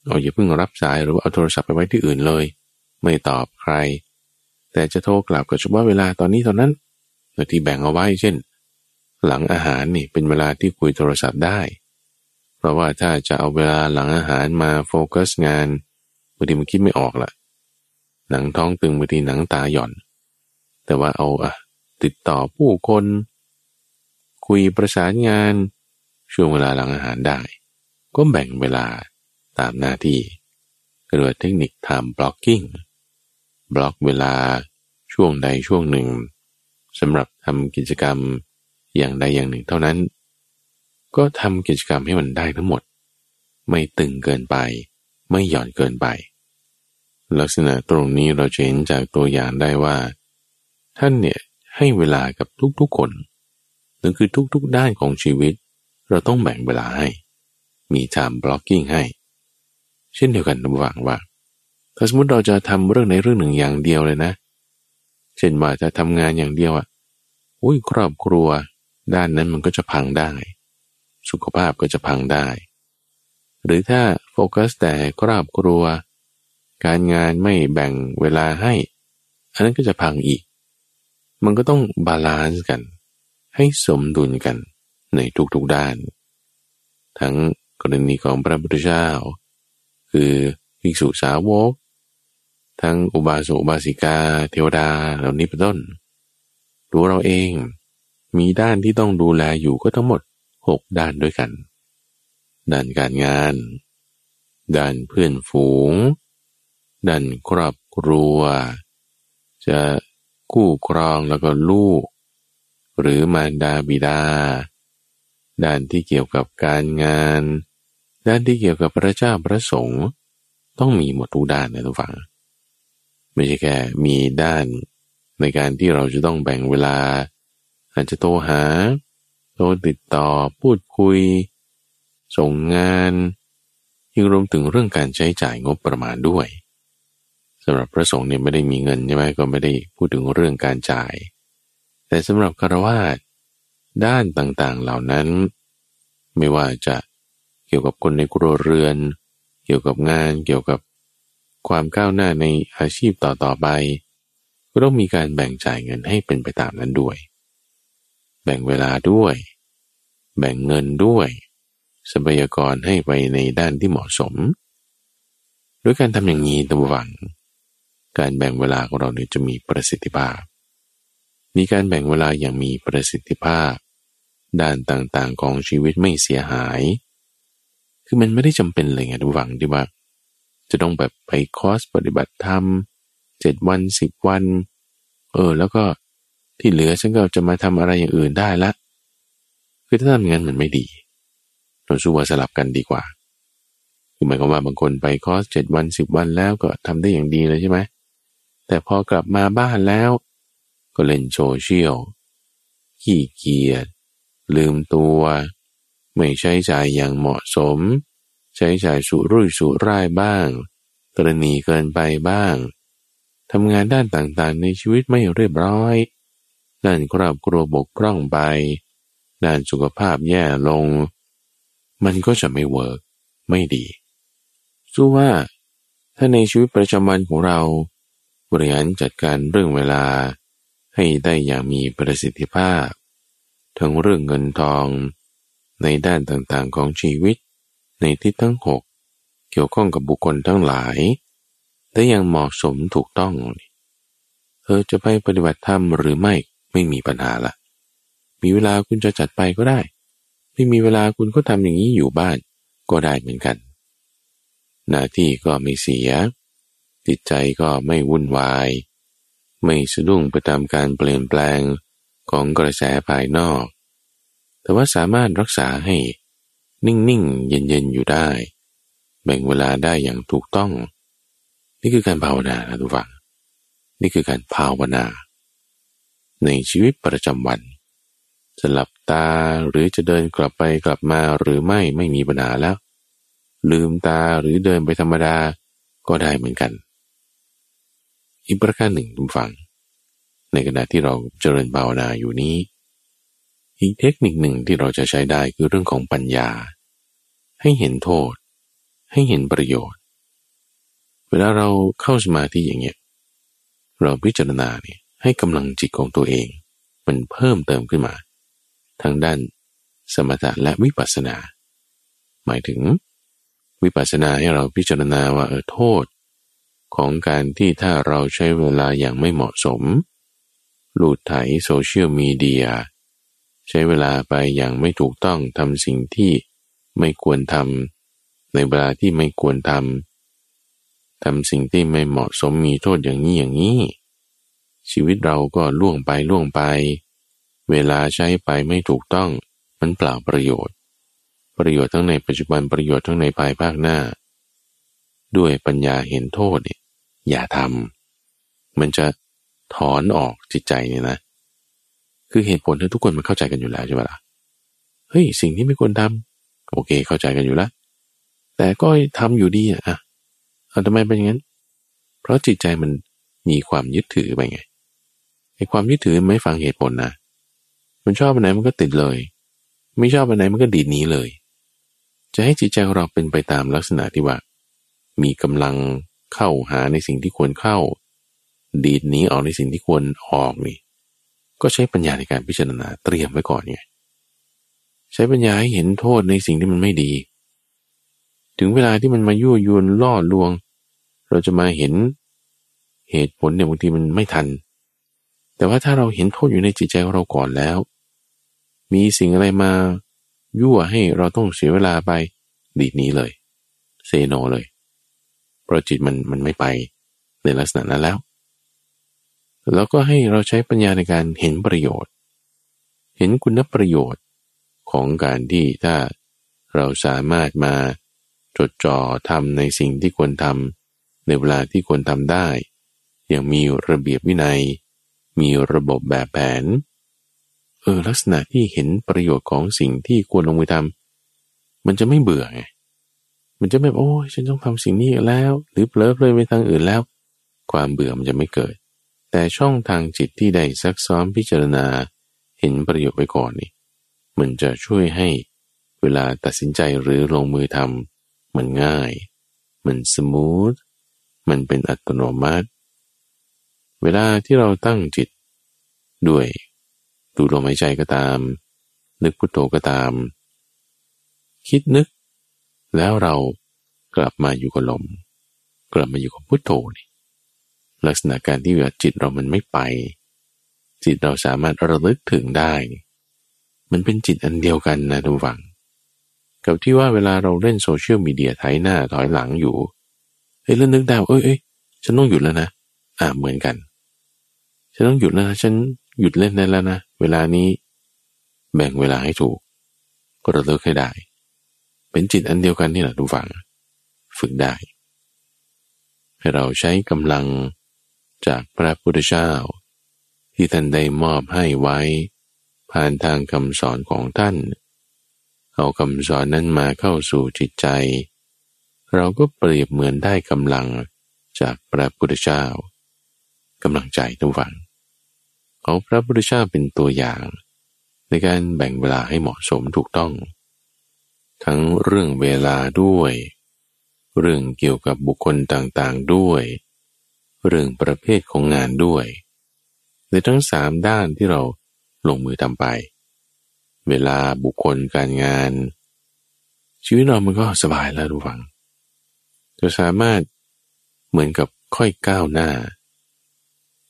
เราอย่าเพิ่งรับสายหรือเอาโทรศัพท์ไปไว้ที่อื่นเลย ไม่ตอบใคร แต่จะโทรกลับก็เฉพาะเวลาตอนนี้ตอนนั้นที่แบ่งเอาไว้เช่น หลังอาหารนี่เป็นเวลาที่คุยโทรศัพท์ได้ เพราะว่าถ้าจะเอาเวลาหลังอาหารมาโฟกัสงานบางทีมันคิดไม่ออกละหนังท้องตึงบางทีหนังตาหย่อน แต่ว่าเอาอะติดต่อผู้คน คุยประสานงาน ช่วงเวลาหลังอาหารได้ ก็แบ่งเวลาตามหน้าที่เรียกเทคนิค time blocking บล็อกเวลาช่วงใดช่วงหนึ่งสำหรับทำกิจกรรมอย่างใดอย่างหนึ่งเท่านั้น ก็ทำกิจกรรมให้มันได้ทั้งหมด ไม่ตึงเกินไป ไม่หย่อนเกินไป ลักษณะตรงนี้เราจะเห็นจากตัวอย่างได้ว่า ท่านเนี่ยให้เวลากับทุกๆคน นั่นคือทุกๆด้านของชีวิต เราต้องแบ่งเวลาให้ มี time blocking ให้ เช่นเดียวกันระหว่างว่า ถ้าสมมติเราจะทำเรื่องในเรื่องหนึ่งอย่างเดียวเลยนะ เช่นว่าจะทำงานอย่างเดียวละเลยครอบครัว ด้านนั้นมันก็จะพังได้ สุขภาพก็จะพังได้ หรือถ้าโฟกัสแต่ครอบครัว การงานไม่แบ่งเวลาให้ อันนั้นก็จะพังอีก มันก็ต้อง balance กัน ให้สมดุลกันในทุกๆด้าน ทั้งกรณีของพระพุทธเจ้า คือภิกษุสาวก ทั้งอุบาสกอุบาสิกา เทวดาเหล่านี้เป็นต้นตัวเราเองมีด้านที่ต้องดูแลอยู่ก็ทั้งหมดหกด้านด้วยกัน ด้านการงาน ด้านเพื่อนฝูง ด้านครอบครัว จะคู่ครองแล้วก็ลูก หรือมารดาบิดา ด้านที่เกี่ยวกับการงาน ด้านที่เกี่ยวกับพระเจ้าพระสงฆ์ต้องมีหมดทุกด้านนะทุกฝัง ไม่ใช่แค่มีด้านในการที่เราจะต้องแบ่งเวลา อาจจะโทรหา โทรติดต่อพูดคุย ส่งงานยังรวมถึงเรื่องการใช้จ่ายงบประมาณด้วยสำหรับพระสงฆ์เนี่ยไม่ได้มีเงินใช่ไหมก็ไม่ได้พูดถึงเรื่องการจ่าย แต่สำหรับคารวาสด้านต่างๆเหล่านั้น ไม่ว่าจะเกี่ยวกับคนในครัวเรือน เกี่ยวกับงานเกี่ยวกับความก้าวหน้าในอาชีพต่อๆไป ก็ต้องมีการแบ่งจ่ายเงินให้เป็นไปตามนั้นด้วย แบ่งเวลาด้วย แบ่งเงินด้วยทรัพยากรให้ไปในด้านที่เหมาะสม ด้วยการทำอย่างนี้ตัวหวัง การแบ่งเวลาของเราเนี่ยจะมีประสิทธิภาพ มีการแบ่งเวลาอย่างมีประสิทธิภาพ ด้านต่างๆของชีวิตไม่เสียหาย คือมันไม่ได้จำเป็นเลยไงทุกฝังที่ว่า จะต้องแบบไปคอร์สปฏิบัติธรรมเจ็ดวันสิบวัน เออ แล้วก็ที่เหลือฉันก็จะมาทำอะไรอย่างอื่นได้ละ คือถ้าทำงั้นมันไม่ดีเราสู้ว่าสลับกันดีกว่า คือหมายความว่าบางคนไปคอร์สเจ็ดวันสิบวันแล้วก็ทำได้อย่างดีเลยใช่ไหมแต่พอกลับมาบ้านแล้ว ก็เล่นโซเชียลขี้เกียจลืมตัว ไม่ใช้จ่ายอย่างเหมาะสม ใช้จ่ายสุรุ่ยสุร่ายบ้างตรณีเกินไปบ้างทำงานด้านต่างๆในชีวิตไม่เรียบร้อยด้านครอบครัวบกพร่องไปด้านสุขภาพแย่ลง มันก็จะไม่เวิร์กไม่ดีสู้ว่า ถ้าในชีวิตประจำวันของเรา บริหารจัดการเรื่องเวลา ให้ได้อย่างมีประสิทธิภาพ ทั้งเรื่องเงินทอง ในด้านต่างๆของชีวิต ในทิศทั้งหกเกี่ยวข้องกับบุคคลทั้งหลาย ได้อย่างเหมาะสมถูกต้องเธอจะไปปฏิบัติธรรมหรือไม่ไม่มีปัญหาละมีเวลาคุณจะจัดไปก็ได้ ไม่มีเวลาคุณก็ทำอย่างนี้อยู่บ้านก็ได้เหมือนกัน หน้าที่ก็ไม่เสียจิตใจก็ไม่วุ่นวาย ไม่สะดุ้งไปตามการเปลี่ยนแปลงของกระแสภายนอก แต่ว่าสามารถรักษาให้นิ่งๆ เย็นๆ อยู่ได้ แบ่งเวลาได้อย่างถูกต้อง นี่คือการภาวนาทุกฝัง นี่คือการภาวนา ในชีวิตประจำวัน จะหลับตาหรือจะเดินกลับไปกลับมาหรือไม่ไม่มีปัญหาแล้ว ลืมตาหรือเดินไปธรรมดาก็ได้เหมือนกัน อีกประการหนึ่งทุกฝัง ในขณะที่เราเจริญภาวนาอยู่นี้ อีกเทคนิคหนึ่งที่เราจะใช้ได้คือเรื่องของปัญญา ให้เห็นโทษ ให้เห็นประโยชน์ เวลาเราเข้าสมาธิอย่างเงี้ยเราพิจารณาเนี่ยให้กำลังจิตของตัวเอง มันเพิ่มเติมขึ้นมา ทางด้านสมถะและวิปัสสนา หมายถึงวิปัสสนาให้เราพิจารณาว่าเออโทษ ของการที่ถ้าเราใช้เวลาอย่างไม่เหมาะสมหลุดไถโซเชียลมีเดีย ใช้เวลาไปอย่างไม่ถูกต้องทำสิ่งที่ไม่ควรทำในเวลาที่ไม่ควรทำทำสิ่งที่ไม่เหมาะสมมีโทษอย่างนี้อย่างนี้ ชีวิตเราก็ล่วงไปล่วงไป เวลาใช้ไปไม่ถูกต้องมันเปล่าประโยชน์ ประโยชน์ทั้งในปัจจุบันประโยชน์ทั้งในภายภาคหน้า ด้วยปัญญาเห็นโทษเนี่ย อย่าทำมันจะถอนออกจิตใจเนี่ยนะ คือเหตุผลที่ทุกคนมันเข้าใจกันอยู่แล้วใช่ไหมล่ะเฮ้ยสิ่งที่ไม่ควรทำโอเคเข้าใจกันอยู่แล้วแต่ก็ทำอยู่ดีอะอะทำไมเป็นอย่างนั้น เพราะจิตใจมันมีความยึดถือไปไงไอ้ความยึดถือไม่ฟังเหตุผลนะมันชอบอันไหนมันก็ติดเลย ไม่ชอบอันไหนมันก็ดีดหนีเลย จะให้จิตใจของเราเป็นไปตามลักษณะที่ว่า มีกำลัง เข้าหาในสิ่งที่ควรเข้า ดีดหนีออกในสิ่งที่ควรออกนี่ ก็ใช้ปัญญาในการพิจารณาเตรียมไว้ก่อนไงใช้ปัญญาให้เห็นโทษในสิ่งที่มันไม่ดี ถึงเวลาที่มันมายั่วยวนล่อลวง เราจะมาเห็นเหตุผลเนี่ยบางทีมันไม่ทัน แต่ว่าถ้าเราเห็นโทษอยู่ในจิตใจของเราก่อนแล้ว มีสิ่งอะไรมายั่วให้เราต้องเสียเวลาไปดีดนี้เลย เซโนเลย ราะจิตมันมันไม่ไปในลักษณะนั้นแล้ว แล้วก็ให้เราใช้ปัญญาในการเห็นประโยชน์ เห็นคุณประโยชน์ของการที่ถ้าเราสามารถมาจดจ่อทำในสิ่งที่ควรทำในเวลาที่ควรทำได้ อย่างมีระเบียบวินัย มีระบบแบบแผน เออลักษณะที่เห็นประโยชน์ของสิ่งที่ควรลงมือทำมันจะไม่เบื่อไง มันจะไม่โอ้ยฉันต้องทำสิ่งนี้แล้ว หรือเปลิดเลยไปทางอื่นแล้ว ความเบื่อมันจะไม่เกิด แต่ช่องทางจิตที่ได้ซักซ้อมพิจารณาเห็นประโยชน์ไว้ก่อนนี่มันจะช่วยให้เวลาตัดสินใจหรือลงมือทำมันง่าย มันสมูท มันเป็นอัตโนมัติ เวลาที่เราตั้งจิต ด้วย ดูลมหายใจก็ตาม นึกพุทโธก็ตาม คิดนึก แล้วเรากลับมาอยู่กับลม กลับมาอยู่กับพุทโธนี่ลักษณะการที่ว่าจิตเรามันไม่ไป จิตเราสามารถระลึกถึงได้ มันเป็นจิตอันเดียวกันนะทุกฝัง กับที่ว่าเวลาเราเล่นโซเชียลมีเดียไถหน้าถอยหลังอยู่เฮ้ยแล้วนึกได้เอ้ยเอ้ยฉันต้องหยุดแล้วนะอ่าเหมือนกัน ฉันต้องหยุดแล้วนะฉันหยุดเล่นได้แล้วนะเวลานี้ แบ่งเวลาให้ถูกก็ระลึกให้ได้ เป็นจิตอันเดียวกันนี่แหละทุกฝัง ฝึกได้ ให้เราใช้กำลังจากพระพุทธเจ้า ที่ท่านได้มอบให้ไว้ ผ่านทางคำสอนของท่าน เอาคำสอนนั้นมาเข้าสู่จิตใจ เราก็เปรียบเหมือนได้กำลังจากพระพุทธเจ้ากำลังใจทุกฝังเอาพระพุทธเจ้าเป็นตัวอย่าง ในการแบ่งเวลาให้เหมาะสมถูกต้อง ทั้งเรื่องเวลาด้วย เรื่องเกี่ยวกับบุคคลต่างๆด้วย เรื่องประเภทของงานด้วยในทั้งสามด้านที่เราลงมือทำไป เวลาบุคคลการงาน ชีวิตเรามันก็สบายแล้วทุกฝัง จะสามารถเหมือนกับค่อยก้าวหน้า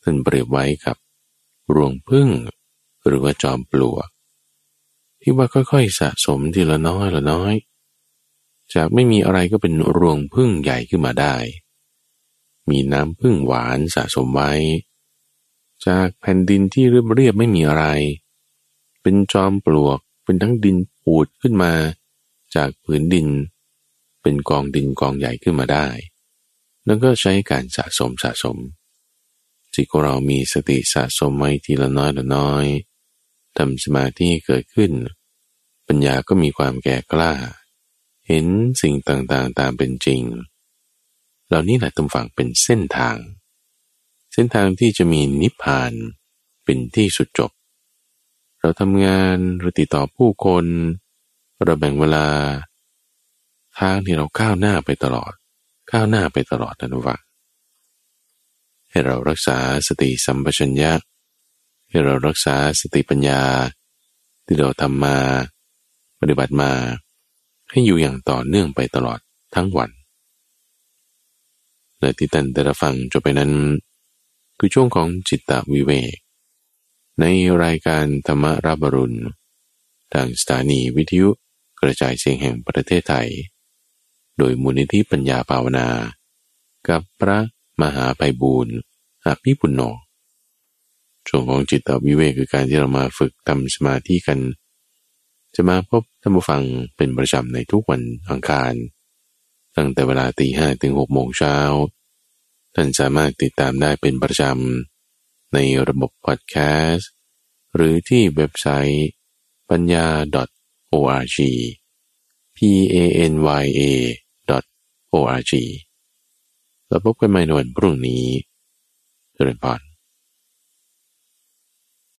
ท่านเปรียบไว้กับรวงพึ่งหรือว่าจอมปลวก ที่ว่าค่อยๆสะสมทีละน้อยละน้อย จากไม่มีอะไรก็เป็นรวงพึ่งใหญ่ขึ้นมาได้ มีน้ำพึ่งหวานสะสมไว้ จากแผ่นดินที่เรียบเรียบไม่มีอะไร เป็นจอมปลวกเป็นทั้งดินปูดขึ้นมา จากผืนดิน เป็นกองดินกองใหญ่ขึ้นมาได้ แล้วก็ใช้การสะสมสะสมจิตของเรามีสติสะสมไว้ทีละน้อยละน้อย ทำสมาธิเกิดขึ้น ปัญญาก็มีความแก่กล้า เห็นสิ่งต่างๆตามเป็นจริง เหล่านี้แหละตุมฝังเป็นเส้นทาง เส้นทางที่จะมีนิพพานเป็นที่สุดจบ เราทำงานเราติดต่อผู้คนเราแบ่งเวลา ทางที่เราก้าวหน้าไปตลอด ก้าวหน้าไปตลอดนะทุกฝังให้เรารักษาสติสัมปชัญญะ ให้เรารักษาสติปัญญา ที่เราทำมา ปฏิบัติมา ให้อยู่อย่างต่อเนื่องไปตลอดทั้งวันและที่ท่านแต่ละฟังจบไปนั้น คือช่วงของจิตตวิเวก ในรายการธรรมรับรุณ ทางสถานีวิทยุกระจายเสียงแห่งประเทศไทย โดยมูลนิธิปัญญาภาวนา กับพระมหาไพบูรณ์อภิปุณโญ ช่วงของจิตตวิเวกคือการที่เรามาฝึกทำสมาธิกัน จะมาพบท่านผู้ฟังเป็นประจำในทุกวันอังคาร ตั้งแต่เวลาตีห้ถึงหกโมงเช้า ท่านสามารถติดตามได้เป็นประจำในระบบพอดแคสต์ หรือที่เว็บไซต์ปัญญา .org p a n y a .org แล้วพบกันใหม่ในวันพรุ่งนี้เจริญพร